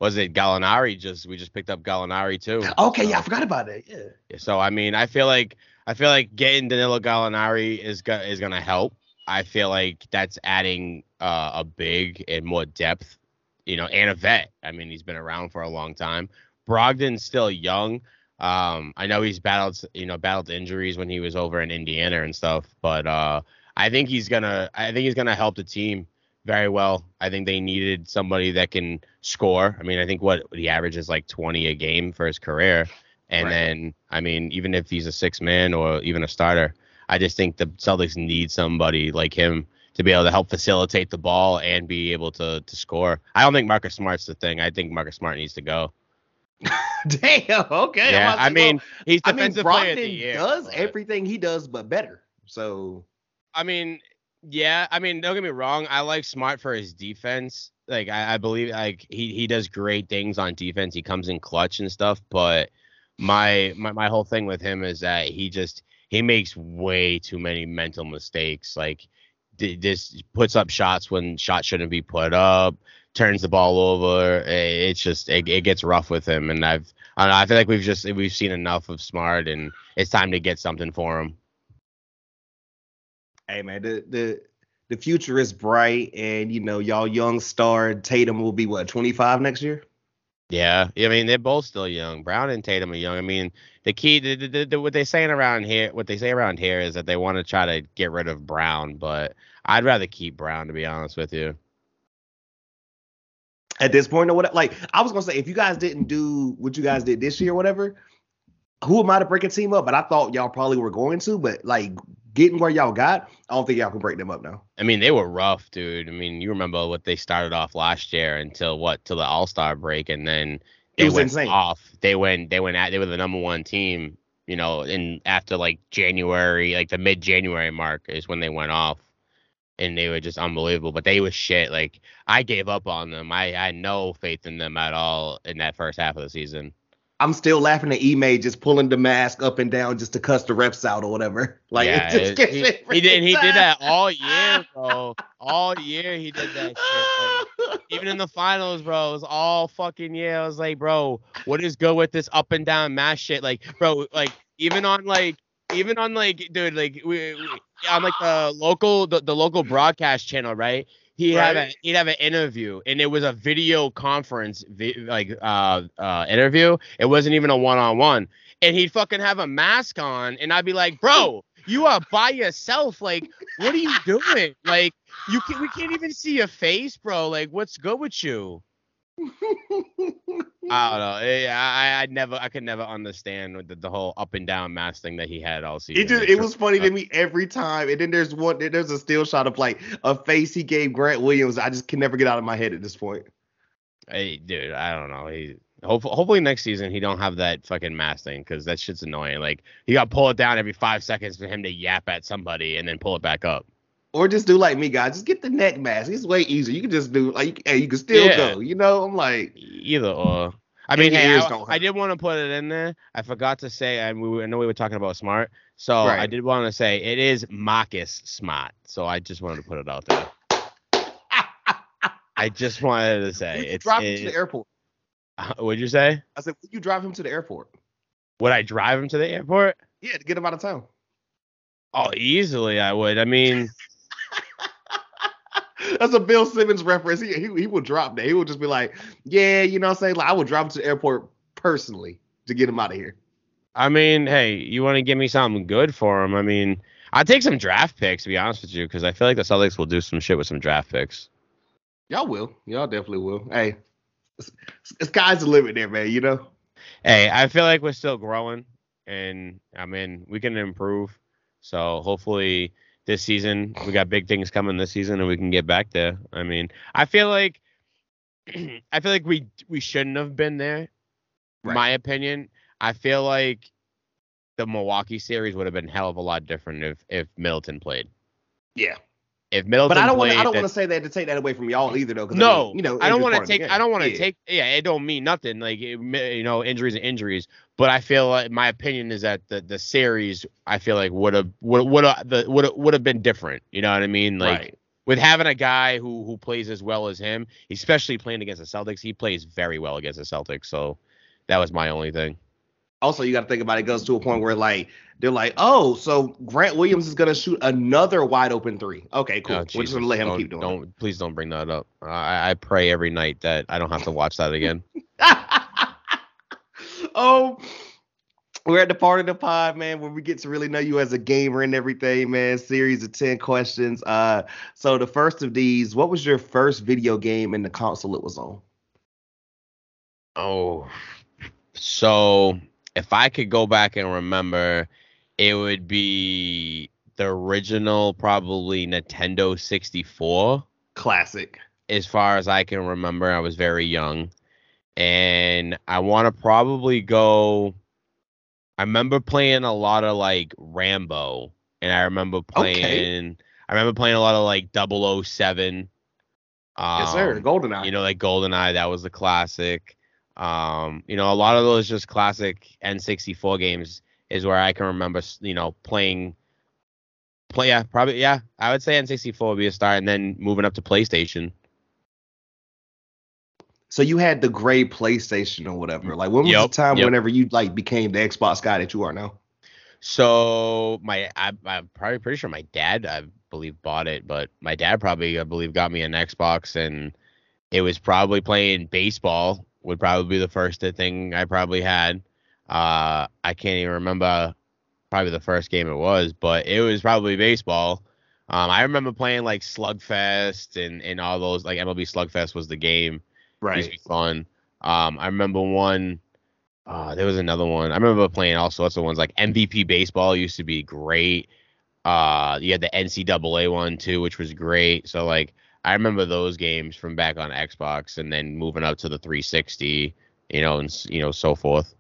was it Gallinari just we just picked up Gallinari too. okay, yeah, I forgot about it. Yeah. So I mean, I feel like I feel like getting Danilo Gallinari is go- is gonna help. I feel like that's adding uh, a big and more depth, you know, and a vet. I mean, he's been around for a long time. Brogdon's still young. Um, I know he's battled, you know, battled injuries when he was over in Indiana and stuff, but uh, I think he's gonna, I think he's gonna help the team very well. I think they needed somebody that can score. I mean, I think what he averages like 20 a game for his career. And Right. then, I mean, even if he's a six man or even a starter, I just think the Celtics need somebody like him to be able to help facilitate the ball and be able to to score. I don't think Marcus Smart's the thing. I think Marcus Smart needs to go. Damn. Okay. Yeah, I mean, well, he's I mean, player of the year. does but- everything he does, but better. So I mean, yeah. I mean, don't get me wrong. I like Smart for his defense. Like, I, I believe like he he does great things on defense. He comes in clutch and stuff. But my my my whole thing with him is that he just he makes way too many mental mistakes. Like, d- this puts up shots when shots shouldn't be put up. Turns the ball over. Eh, It's just it, it gets rough with him. And I've I don't know. I feel like we've just we've seen enough of Smart, and it's time to get something for him. hey man, the the the future is bright, and you know y'all young star Tatum will be what 25 next year. Yeah, I mean they're both still young. Brown and Tatum are young. I mean the key, the, the, the, the- what they saying around here, what they say around here is that they want to try to get rid of Brown, but I'd rather keep Brown to be honest with you. At this point, or what? Like I was gonna say, if you guys didn't do what you guys did this year, or whatever, who am I to break a team up? But I thought y'all probably were going to. But like getting where y'all got, I don't think y'all can break them up now. I mean they were rough, dude. I mean you remember what they started off last year until what till the All Star break, and then It they was went insane. off. They went they went at they were the number one team, you know, and after like January, like the mid January mark is when they went off. And they were just unbelievable, but they was shit. Like I gave up on them. I, I had no faith in them at all in that first half of the season. I'm still laughing at Ime just pulling the mask up and down just to cuss the refs out or whatever. Like yeah, it just it- gets he, it he did he did that all year, bro. All year he did that shit. Like, even in the finals, bro, it was all fucking yeah. I was like, bro, what is good with this up and down mask shit? Like, bro, like even on like even on like dude, like we, we on like the local the, the local broadcast channel, right? He had a he'd have an interview and it was a video conference vi- like uh uh interview. It wasn't even a one on one. And he'd fucking have a mask on and I'd be like, bro, you are by yourself. Like, what are you doing? Like, you can we can't even see your face, bro. Like, what's good with you? I don't know. Eh, I I, never I could never understand the, the whole up and down mask thing that he had all season. It just it was funny to me every time. And then there's one there's a still shot of like a face he gave Grant Williams. I just can never get out of my head at this point. Hey, dude, I don't know. He hopefully, hopefully next season he don't have that fucking mask thing because that shit's annoying. Like he got to pull it down every five seconds for him to yap at somebody and then pull it back up. Or just do like me, guys. Just get the neck mask. It's way easier. You can just do like hey, you can still Yeah. go. You know, I'm like, Either or. I mean, hey, I, I did want to put it in there. I forgot to say, and we I know we were talking about smart, so I did want to say it is Marcus Smart. So I just wanted to put it out there. I just wanted to say it's. drive him to the airport? Uh, what'd you say? I said, would you drive him to the airport? Would I drive him to the airport? Yeah, to get him out of town. Oh, easily I would. I mean, That's a Bill Simmons reference. He, he he will drop that. He will just be like, yeah, you know what I'm saying? Like I would drive him to the airport personally to get him out of here. I mean, hey, you want to give me something good for him? I mean, I'd take some draft picks to be honest with you, because I feel like the Celtics will do some shit with some draft picks. Y'all will. Y'all definitely will. Hey, sky's the limit there, man. You know. hey, I feel like we're still growing, and I mean, we can improve. So hopefully, this season. We got big things coming this season, and we can get back there. I mean, I feel like I feel like we we shouldn't have been there. Right. My opinion. I feel like the Milwaukee series would have been hell of a lot different if if Middleton played. Yeah. If Middleton But I don't want I don't want to say that to take that away from y'all either though. 'cause I no, mean, you know, I don't want to take. I don't want to Yeah. take. Yeah, it don't mean nothing. Like it, you know, injuries and injuries. But I feel like my opinion is that the the series I feel like would have would would the would would have been different. You know what I mean? Like Right. with having a guy who who plays as well as him, especially playing against the Celtics, he plays very well against the Celtics. So that was my only thing. also you got to think about it. it goes to a point where like they're like, oh, so Grant Williams is gonna shoot another wide open three. Okay, cool. Oh, We're just gonna let him don't, keep doing Don't please don't bring that up. I, I pray every night that I don't have to watch that again. oh, we're at the part of the pod, man, where we get to really know you as a gamer and everything, man. Series of ten questions. Uh, so the first of these, what was your first video game in the console it was on? Oh, so if I could go back and remember, it would be the original, probably Nintendo 64. Classic. As far as I can remember, I was very young, and I want to probably go. I remember playing a lot of like Rambo, and I remember playing. Okay. I remember playing a lot of like 007. yes, sir. um, Goldeneye. you know, like GoldenEye, that was the classic. Um, you know, a lot of those just classic N64 games is where I can remember, you know, playing. Play, yeah, probably, yeah. I would say N64 would be a start, and then moving up to PlayStation. So you had the gray PlayStation or whatever. Like when was Yep, the time yep. whenever you like became the Xbox guy that you are now? So my, I, I'm probably pretty sure my dad, I believe, bought it, but my dad probably, I believe, got me an Xbox, and it was probably playing baseball. Would probably be the first thing I probably had. Uh, I can't even remember probably the first game it was, but it was probably baseball. Um, I remember playing like Slugfest and and all those like MLB Slugfest was the game. It used to be fun. Um, I remember one. Uh, there was another one. I remember playing all sorts of ones. Like MVP baseball used to be great. Uh, you had the NCAA one too, which was great. So like, I remember those games from back on Xbox, and then moving up to the 360, you know, and you know so forth.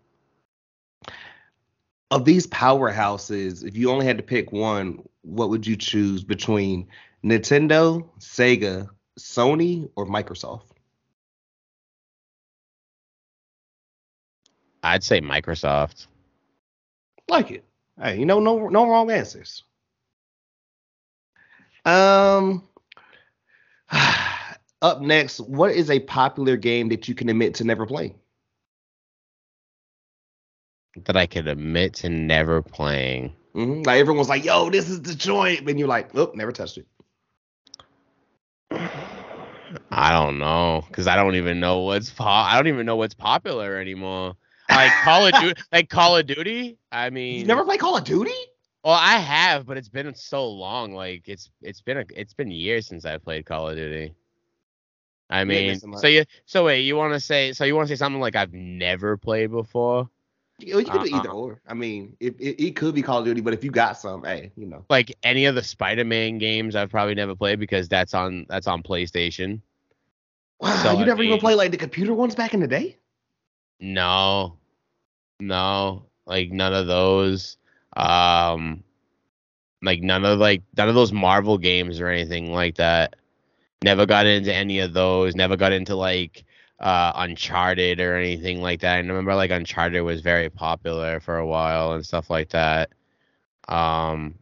Of these powerhouses, if you only had to pick one, what would you choose between Nintendo, Sega, Sony, or Microsoft? I'd say Microsoft. Like it. Hey, you know, no no wrong answers. Um up next, what is a popular game that you can admit to never playing? That I could admit to never playing. hmm Like everyone's like, "Yo, this is the joint," and you're like, "Oh, never touched it." I don't know because I don't even know what's po- I don't even know what's popular anymore. Like Call of Duty, like Call of Duty. I mean, You never play Call of Duty? well, I have, but it's been so long. Like it's it's been a, it's been years since I played Call of Duty. I mean, so you so wait, you want to say so you want to say something like I've never played before? You, you can do either or. I mean, it, it, it could be Call of Duty, but if you got some, hey, you know. Like any of the Spider-Man games, I've probably never played because that's on that's on PlayStation. Wow, So, you I never even mean- played like the computer ones back in the day? No, no, like none of those. Um, like none of like none of those Marvel games or anything like that. Never got into any of those. Never got into like uh Uncharted or anything like that. I remember like Uncharted was very popular for a while and stuff like that. Um,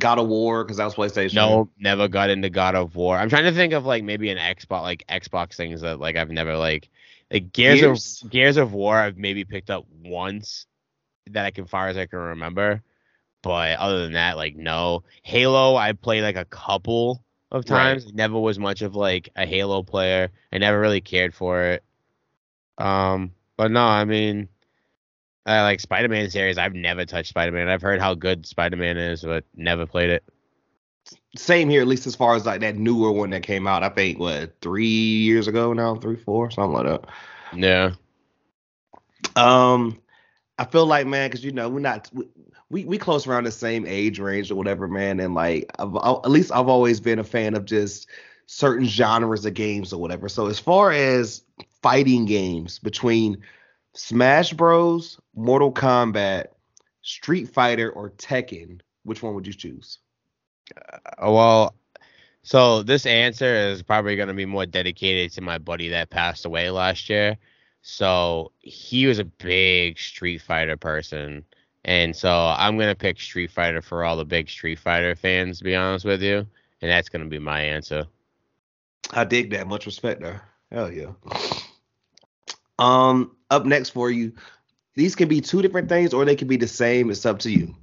God of War, because that was PlayStation. no, never got into God of War. I'm trying to think of like maybe an Xbox, like Xbox things that like I've never like like Gears, Gears? of Gears of War. I've maybe picked up once that I can, far as I can remember. But other than that, like no Halo. I played like a couple of Right. times. Never was much of like a Halo player. I never really cared for it. Um, but no, I mean, I like Spider-Man series. I've never touched Spider-Man. I've heard how good Spider-Man is, but never played it. Same here, at least as far as like that newer one that came out. I think what three years ago now, three, four, something like that. Yeah. Um, I feel like man, because you know we're not we, we close around the same age range or whatever, man. And like, I've, at least I've always been a fan of just certain genres of games or whatever. So as far as fighting games between Smash Bros, Mortal Kombat, Street Fighter, or Tekken, which one would you choose? Uh, well, so this answer is probably going to be more dedicated to my buddy that passed away last year. So he was a big Street Fighter person. And so I'm going to pick Street Fighter for all the big Street Fighter fans, to be honest with you. And that's going to be my answer. I dig that. Much respect there. Hell yeah. Um, up next for you, these can be two different things or they can be the same. It's up to you.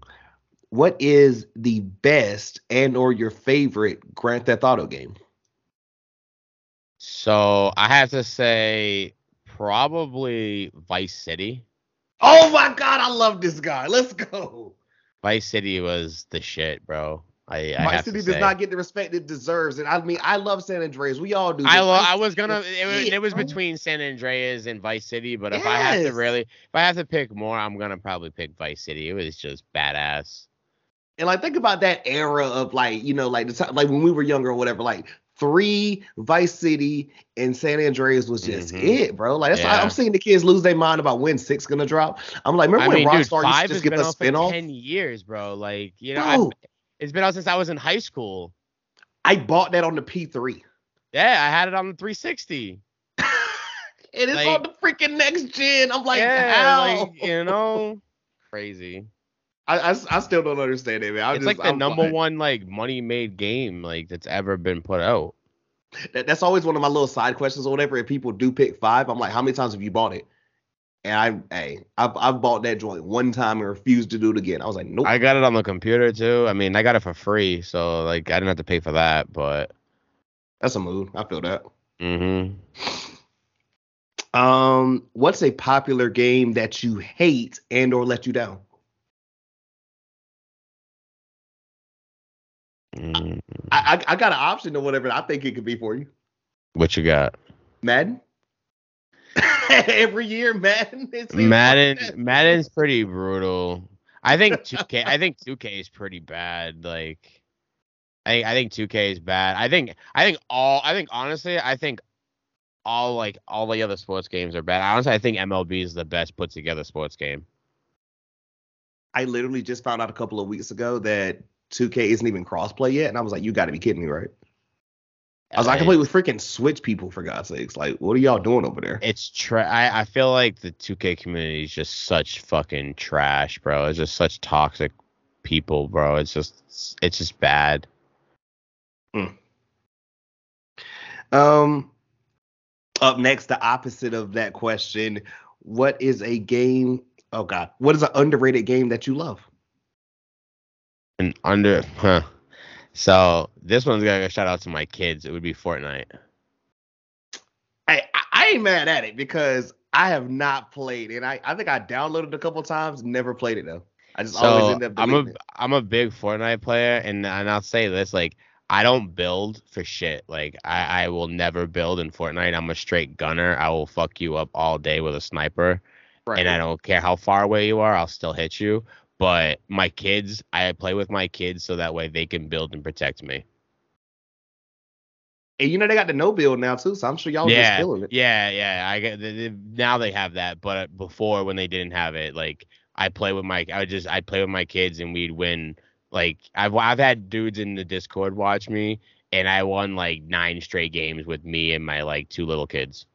What is the best and or your favorite Grand Theft Auto game? So I have to say probably Vice City. Oh my god, I love this guy. Let's go. Vice City was the shit, bro. I, I Vice City does not get the respect it deserves, and I mean, I love San Andreas. We all do. I love. I was gonna. It was, it was, between San Andreas and Vice City, but if yes. I have to really, if I have to pick more, I'm gonna probably pick Vice City. It was just badass. And like, think about that era of like, you know, like the time, like when we were younger or whatever. Like three, Vice City, and San Andreas was just mm-hmm. it, bro. Like that's yeah. why I'm seeing the kids lose their mind about when six gonna drop. I'm like, remember I when mean, Rockstar dude, used to just give us spin off? Ten years, bro. Like you know, it's been out since I was in high school. I bought that on the P3. Yeah, I had it on the 360. it is like, on the freaking next gen. I'm like, yeah, how? Like, you know, crazy. I, I, I, still don't understand it, man. I'm it's just, like the I'm number one like money made game like that's ever been put out. That, that's always one of my little side questions or whatever. If people do pick five, I'm like, how many times have you bought it? And I, hey, I've, I've bought that joint one time and refused to do it again. I was like, nope. I got it on the computer too. I mean, I got it for free, so like I didn't have to pay for that. But that's a mood. I feel that. Mm-hmm. Um, what's a popular game that you hate and or let you down? Mm. I, I, I got an option or whatever. I think it could be for you. What you got? Madden. Every year, Madden. Is Madden. Madden's pretty brutal. I think 2K. I think 2K is pretty bad. Like, I think I think 2K is bad. I think I think all. I think honestly, I think all like all the other sports games are bad. Honestly, I think MLB is the best put together sports game. I literally just found out a couple of weeks ago that 2K isn't even crossplay yet, and I was like, "You got to be kidding me, right?" I was like, I can play with freaking Switch people for God's sakes. Like, what are y'all doing over there? It's tra- I, I feel like the 2K community is just such fucking trash, bro. It's just such toxic people, bro. It's just it's just bad. Mm. Um up next, the opposite of that question. What is a game? Oh God, what is an underrated game that you love? An under, huh? So this one's gonna shout out to my kids. It would be Fortnite. I I ain't mad at it because I have not played it. I I think I downloaded a couple times, never played it though. I just so always end up. I'm a it. I'm a big Fortnite player, and and I'll say this like I don't build for shit. Like I I will never build in Fortnite. I'm a straight gunner. I will fuck you up all day with a sniper. Right. And I don't care how far away you are, I'll still hit you. But my kids, I play with my kids so that way they can build and protect me. And you know they got the no build now too, so I'm sure y'all yeah, just killing it. Yeah, yeah. I get now they have that, but uh, before when they didn't have it, like I play with my, I would just I'd play with my kids and we'd win. Like I've I've had dudes in the Discord watch me, and I won like nine straight games with me and my like two little kids.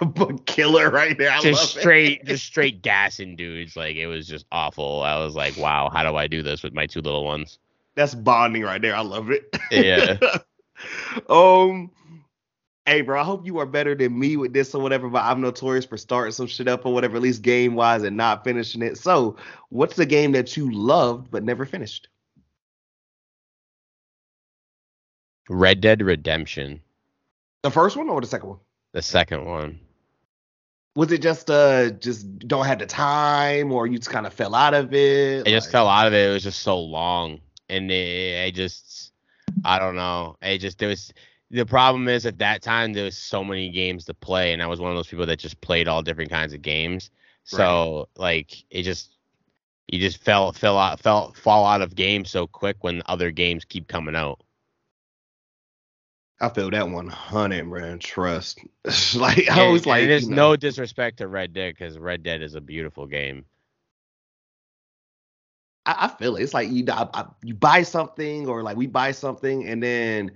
But killer right there. I just straight, just straight gassing dudes. Like it was just awful. I was like, wow, how do I do this with my two little ones? That's bonding right there. I love it. Yeah. um. Hey, bro, I hope you are better than me with this or whatever, but I'm notorious for starting some shit up or whatever, at least game wise, and not finishing it. So, what's the game that you loved but never finished? Red Dead Redemption. The first one or the second one? The second one was it just uh just don't have the time or you just kind of fell out of it? I like... just fell out of it. It was just so long, and it, I just I don't know. It just there was the problem is at that time there was so many games to play, and I was one of those people that just played all different kinds of games. So right. like it just you just fell fell out fell fall out of games so quick when other games keep coming out. I feel that 100, man. Trust. like I was like, there's you know, no disrespect to Red Dead because Red Dead is a beautiful game. I, I feel it. It's like you I, I, you buy something or like we buy something and then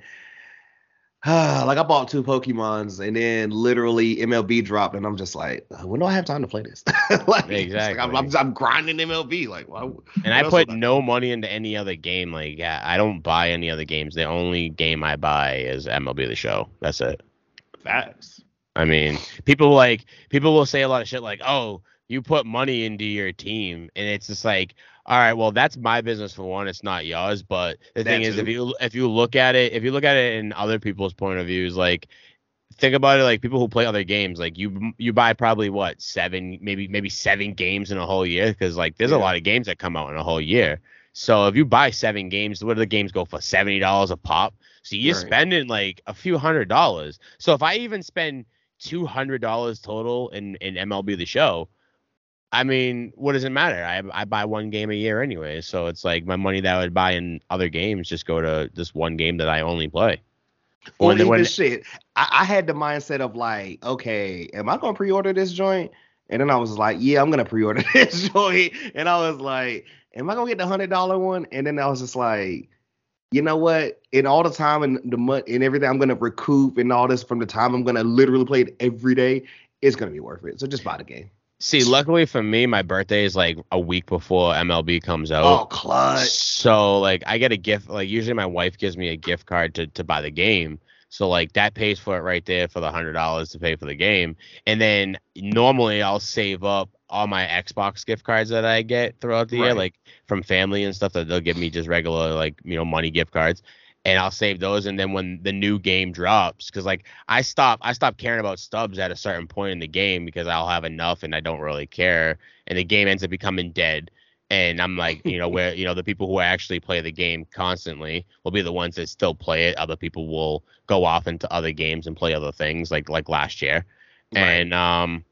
like I bought two Pokemons and then literally MLB dropped and I'm just like, when do I have time to play this? like, it's like, I'm, I'm, I'm grinding MLB. Like, why, And I put no money into any other game. Like, yeah, I don't buy any other games. The only game I buy is MLB The Show. That's it. Facts. I mean, people like people will say a lot of shit like, "Oh, you put money into your team," and it's just like, all right, well, that's my business for one. It's not yours. But the That thing is, if you if you look at it, if you look at it in other people's point of views, like think about it, like people who play other games, like you you buy probably what seven, maybe maybe seven games in a whole year, because like there's a lot of games that come out in a whole year. So if you buy seven games, what do the games go for? Seventy dollars a pop. So you're Right. spending like a few hundred dollars. So if I even spend two hundred dollars total in in MLB the Show, I mean, what does it matter? I I buy one game a year anyway, so it's like my money that I would buy in other games just go to this one game that I only play. Or When- even when- shit. I, I had the mindset of like, okay, am I gonna pre-order this joint? And then I was like, yeah, I'm gonna pre-order this joint. And I was like, am I gonna get the hundred dollar one? And then I was just like, you know what? In all the time and the month and everything I'm gonna recoup and all this from the time I'm gonna literally play it every day, it's gonna be worth it. So just buy the game. See, luckily for me, my birthday is like a week before MLB comes out. Oh, clutch. So like I get a gift like usually my wife gives me a gift card to to buy the game. So like that pays for it right there for the hundred dollars to pay for the game. And then normally I'll save up all my Xbox gift cards that I get throughout the year, like from family and stuff that they'll give me just regular like you know money gift cards. And I'll save those, and then when the new game drops, because like I stop, I stop caring about stubs at a certain point in the game because I'll have enough, and I don't really care, and the game ends up becoming dead and I'm like, you know, where you know the people who actually play the game constantly will be the ones that still play it. Other people will go off into other games and play other things, like like last year. Right. And um,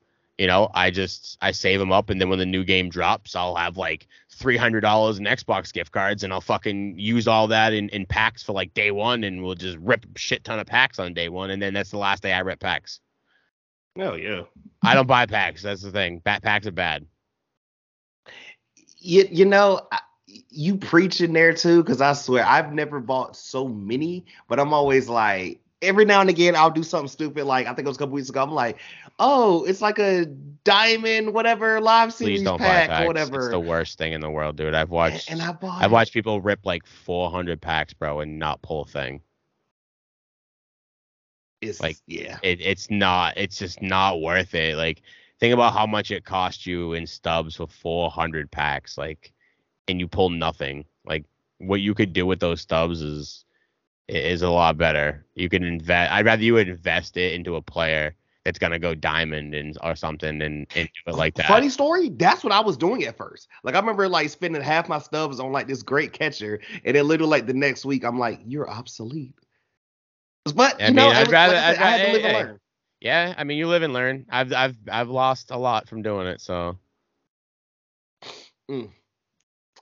you know, I just I save them up, and then when the new game drops, I'll have like three hundred dollars in Xbox gift cards, and I'll fucking use all that in in packs for like day one, and we'll just rip a shit ton of packs on day one, and then that's the last day I rip packs. Oh yeah. I don't buy packs. That's the thing. Bat packs are bad. You, you know, I- you preaching there too, because I swear I've never bought so many, but I'm always like, every now and again I'll do something stupid. Like I think it was a couple weeks ago. I'm like, oh, it's like a diamond whatever live series Please don't buy pack or whatever. It's the worst thing in the world, dude. I've watched. and I bought. I've watched people rip like 400 packs, bro, and not pull a thing. It's like, yeah. It, it's not. It's just not worth it. Like, think about how much it cost you in stubs for 400 packs, like, and you pull nothing. Like, what you could do with those stubs is is a lot better. You can invest. I'd rather you invest it into a player that's gonna go diamond and or something and, and do it like that. Funny story. That's what I was doing at first. Like I remember like spending half my stubs on like this great catcher, and then literally like the next week I'm like, you're obsolete. But you I know, mean, it I'd was- rather- like I, said, I'd I had to live and learn. Yeah, I mean, you live and learn. I've I've I've lost a lot from doing it, so.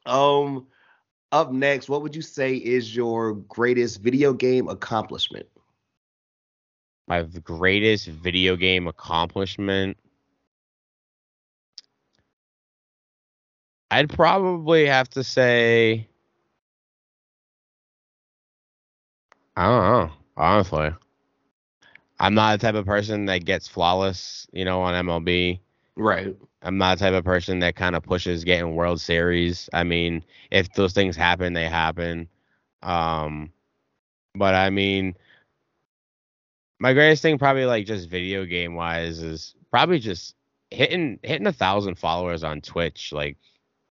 Um, up next, what would you say is your greatest video game accomplishment? my greatest video game accomplishment i'd probably have to say i don't know honestly i'm not the type of person that gets flawless you know on mlb Right. I'm not the type of person that kind of pushes getting world series i mean if those things happen they happen um but i mean my greatest thing probably like just video game wise is probably just hitting hitting a thousand followers on twitch like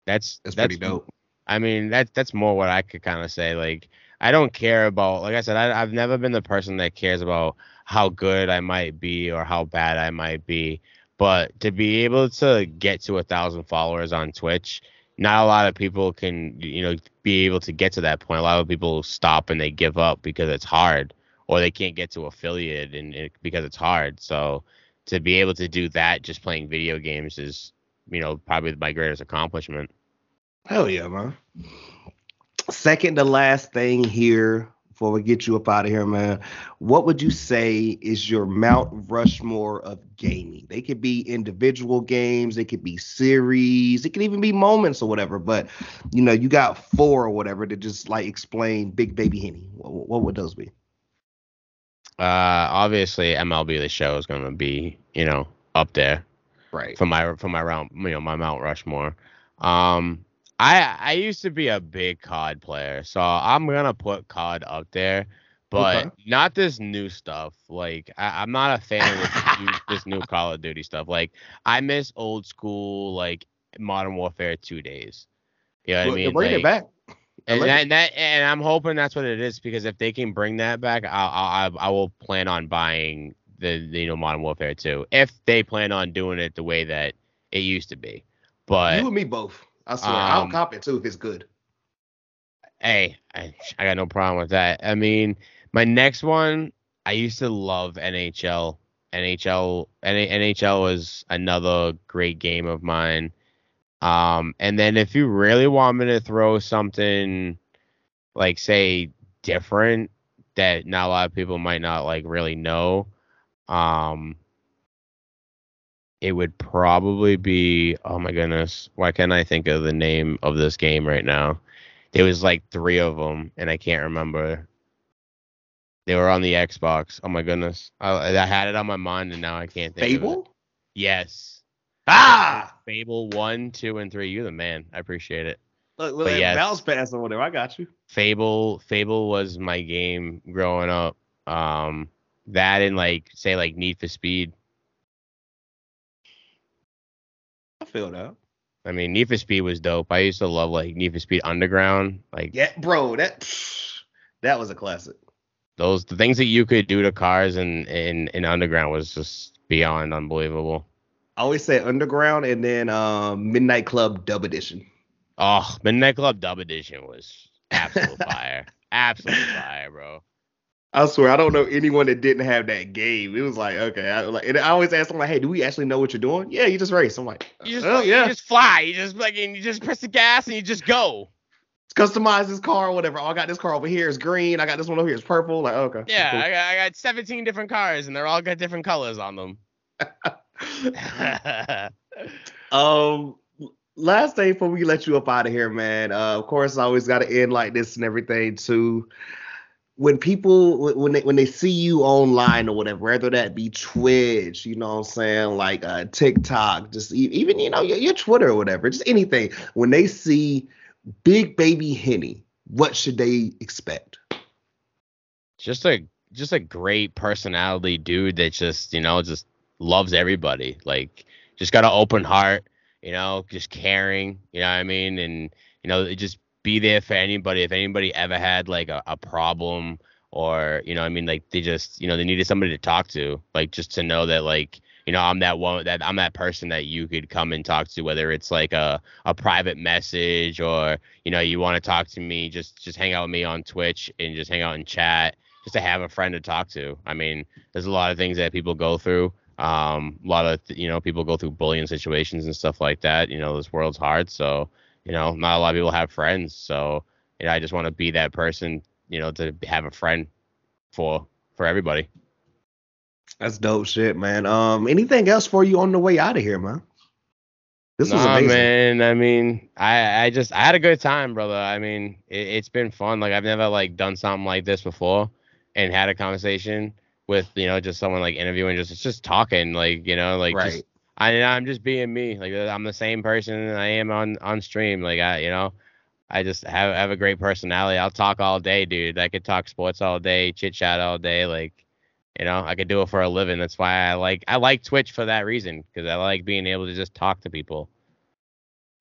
that's That's pretty dope. I mean, that that's more what I could kind of say. Like, I don't care about, like I said, I, I've never been the person that cares about how good I might be or how bad I might be. But to be able to get to a thousand followers on Twitch, not a lot of people can, you know, be able to get to that point. A lot of people stop and they give up because it's hard, or they can't get to affiliate and because it's hard. So to be able to do that just playing video games is, you know, probably my greatest accomplishment. Hell yeah, man. Second to last thing here before we get you up out of here, man. What would you say is your Mount Rushmore of gaming? They could be individual games, they could be series, it could even be moments or whatever. But you know, you got four or whatever to just like explain Big Baby Henny. What, what would those be? Uh, obviously MLB the Show is gonna be you know up there, right? For my for my round, you know, my Mount Rushmore. Um, I I used to be a big COD player, so I'm gonna put COD up there, but okay. not this new stuff. Like I, am not a fan of this new, this new Call of Duty stuff. Like I miss old school like Modern Warfare two days. You know what well, I mean? Bring like, it back. And that, and that, and I'm hoping that's what it is because if they can bring that back, I I I will plan on buying the, the you know Modern Warfare 2 if they plan on doing it the way that it used to be. But you and me both. I swear, um, I'll cop it too if it's good. Hey, I, I got no problem with that. I mean, my next one, I used to love NHL. NHL, NHL was another great game of mine. Um, and then if you really want me to throw something like say different that not a lot of people might not like really know, um, it would probably be oh my goodness why can't i think of the name of this game right now? There was like three of them and i can't remember. They were on the xbox. Oh my goodness. I, I had it on my mind and now i can't think of it. fable? Yes. Ah! Fable one two and three. You're the man. I appreciate it. Look look at yes, Val's pass or whatever i got you. Fable fable was my game growing up. Um that and like say like need for speed I mean, Need for Speed was dope. I used to love like Need for Speed Underground. Like, yeah, bro, that that was a classic. Those the things that you could do to cars in in in Underground was just beyond unbelievable. I always say Underground and then um, Midnight Club Dub Edition. Oh, Midnight Club Dub Edition was absolute fire, absolute fire, bro. I swear, I don't know anyone that didn't have that game. It was like, okay, I, like, and I always ask them like, hey, do we actually know what you're doing? Yeah, you just race. I'm like, you just, oh, yeah, you just fly. You just like, and you just press the gas and you just go. Customize this car or whatever. Oh, I got this car over here. It's green. I got this one over here. It's purple. Like, okay. Yeah, cool. I, got, I got 17 different cars and they're all got different colors on them. um, last thing before we let you up out of here, man. Uh, of course, I always got to end like this and everything too when people when they when they see you online or whatever, whether that be Twitch, you know what I'm saying, like uh, TikTok, just even you know your, your Twitter or whatever, just anything. When they see Big Baby Henny, what should they expect? Just a just a great personality dude that just you know just loves everybody. Like just got an open heart, you know, just caring. You know what I mean, and you know it just be there for anybody. If anybody ever had like a, a problem or you know i mean like they just you know they needed somebody to talk to like just to know that like you know i'm that one that i'm that person that you could come and talk to whether it's like a, a private message or you know you want to talk to me just just hang out with me on twitch and just hang out and chat just to have a friend to talk to. I mean there's a lot of things that people go through. Um a lot of you know people go through bullying situations and stuff like that. You know this world's hard so you know, not a lot of people have friends, so you know, I just want to be that person, you know, to have a friend for for everybody. That's dope shit, man. Um, anything else for you on the way out of here, man? This was nah, amazing. man. I mean, I I just I had a good time, brother. I mean, it, has been fun. Like I've never like done something like this before, and had a conversation with you know just someone like interviewing, just just talking, like you know, like right. just I I'm just being me. Like uh, I'm the same person I am on on stream. Like I you know, I just have have a great personality. I'll talk all day, dude. I could talk sports all day, chit chat all day. Like you know, I could do it for a living. That's why I like I like Twitch for that reason because I like being able to just talk to people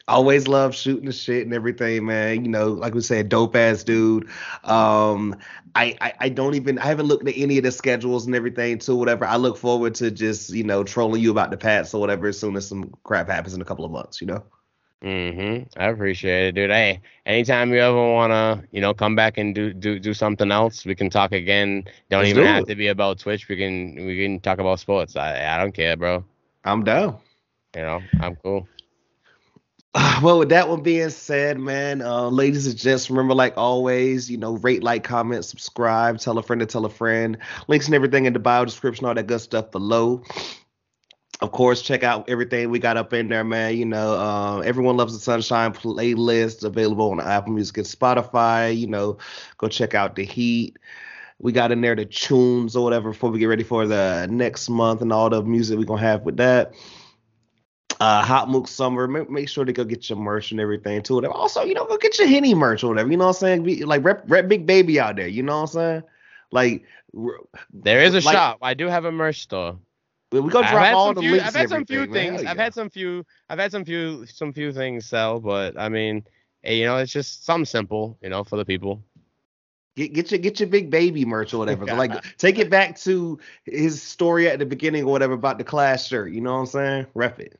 always love shooting the shit and everything, man. You know, like we said, dope ass dude. Um, I, I, I don't even I haven't looked at any of the schedules and everything too. Whatever. I look forward to just you know trolling you about the Pats or whatever as soon as some crap happens in a couple of months. You know. Mhm. I appreciate it, dude. Hey, anytime you ever wanna, you know, come back and do do do something else, we can talk again. Don't Let's even do have it. to be about Twitch. We can we can talk about sports. I I don't care, bro. I'm down. You know, I'm cool. well, with that one being said, man, uh, ladies and gents, remember, like always, you know, rate, like, comment, subscribe, tell a friend to tell a friend. Links and everything in the bio description, all that good stuff below. Of course, check out everything we got up in there, man. You know, uh, everyone loves the sunshine playlist available on Apple Music and Spotify. You know, go check out the Heat. We got in there the tunes or whatever before we get ready for the next month and all the music we're gonna have with that uh, Hot Mook Summer. Make, make, sure to go get your merch and everything too. Also, you know, go get your Henny merch or whatever. You know what I'm saying? Be, like rep, rep Big Baby out there. You know what I'm saying? Like there is a like, shop. I do have a merch store. We go drop all the few, links. I've had some few things. I've had some few. I've had some few some few things sell, but I mean, you know, it's just some simple, you know, for the people. Get get your get your big baby merch or whatever. Like take it back to his story at the beginning or whatever about the class shirt. You know what I'm saying? Rep it.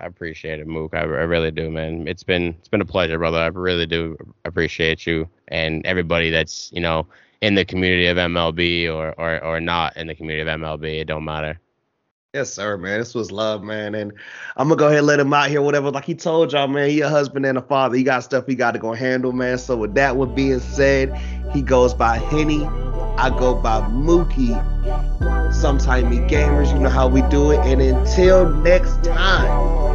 I appreciate it, Mook. I, I, really do, man. It's been it's been a pleasure, brother. I really do appreciate you and everybody that's you know in the community of MLB or or or not in the community of MLB. It don't matter. Yes, sir, man. This was love, man. And I'm gonna go ahead and let him out here, whatever. Like he told y'all, man, he a husband and a father. He got stuff he got to go handle, man. So with that one being said, he goes by Henny. I go by Mookie. Sometime me gamers, you know how we do it. And until next time.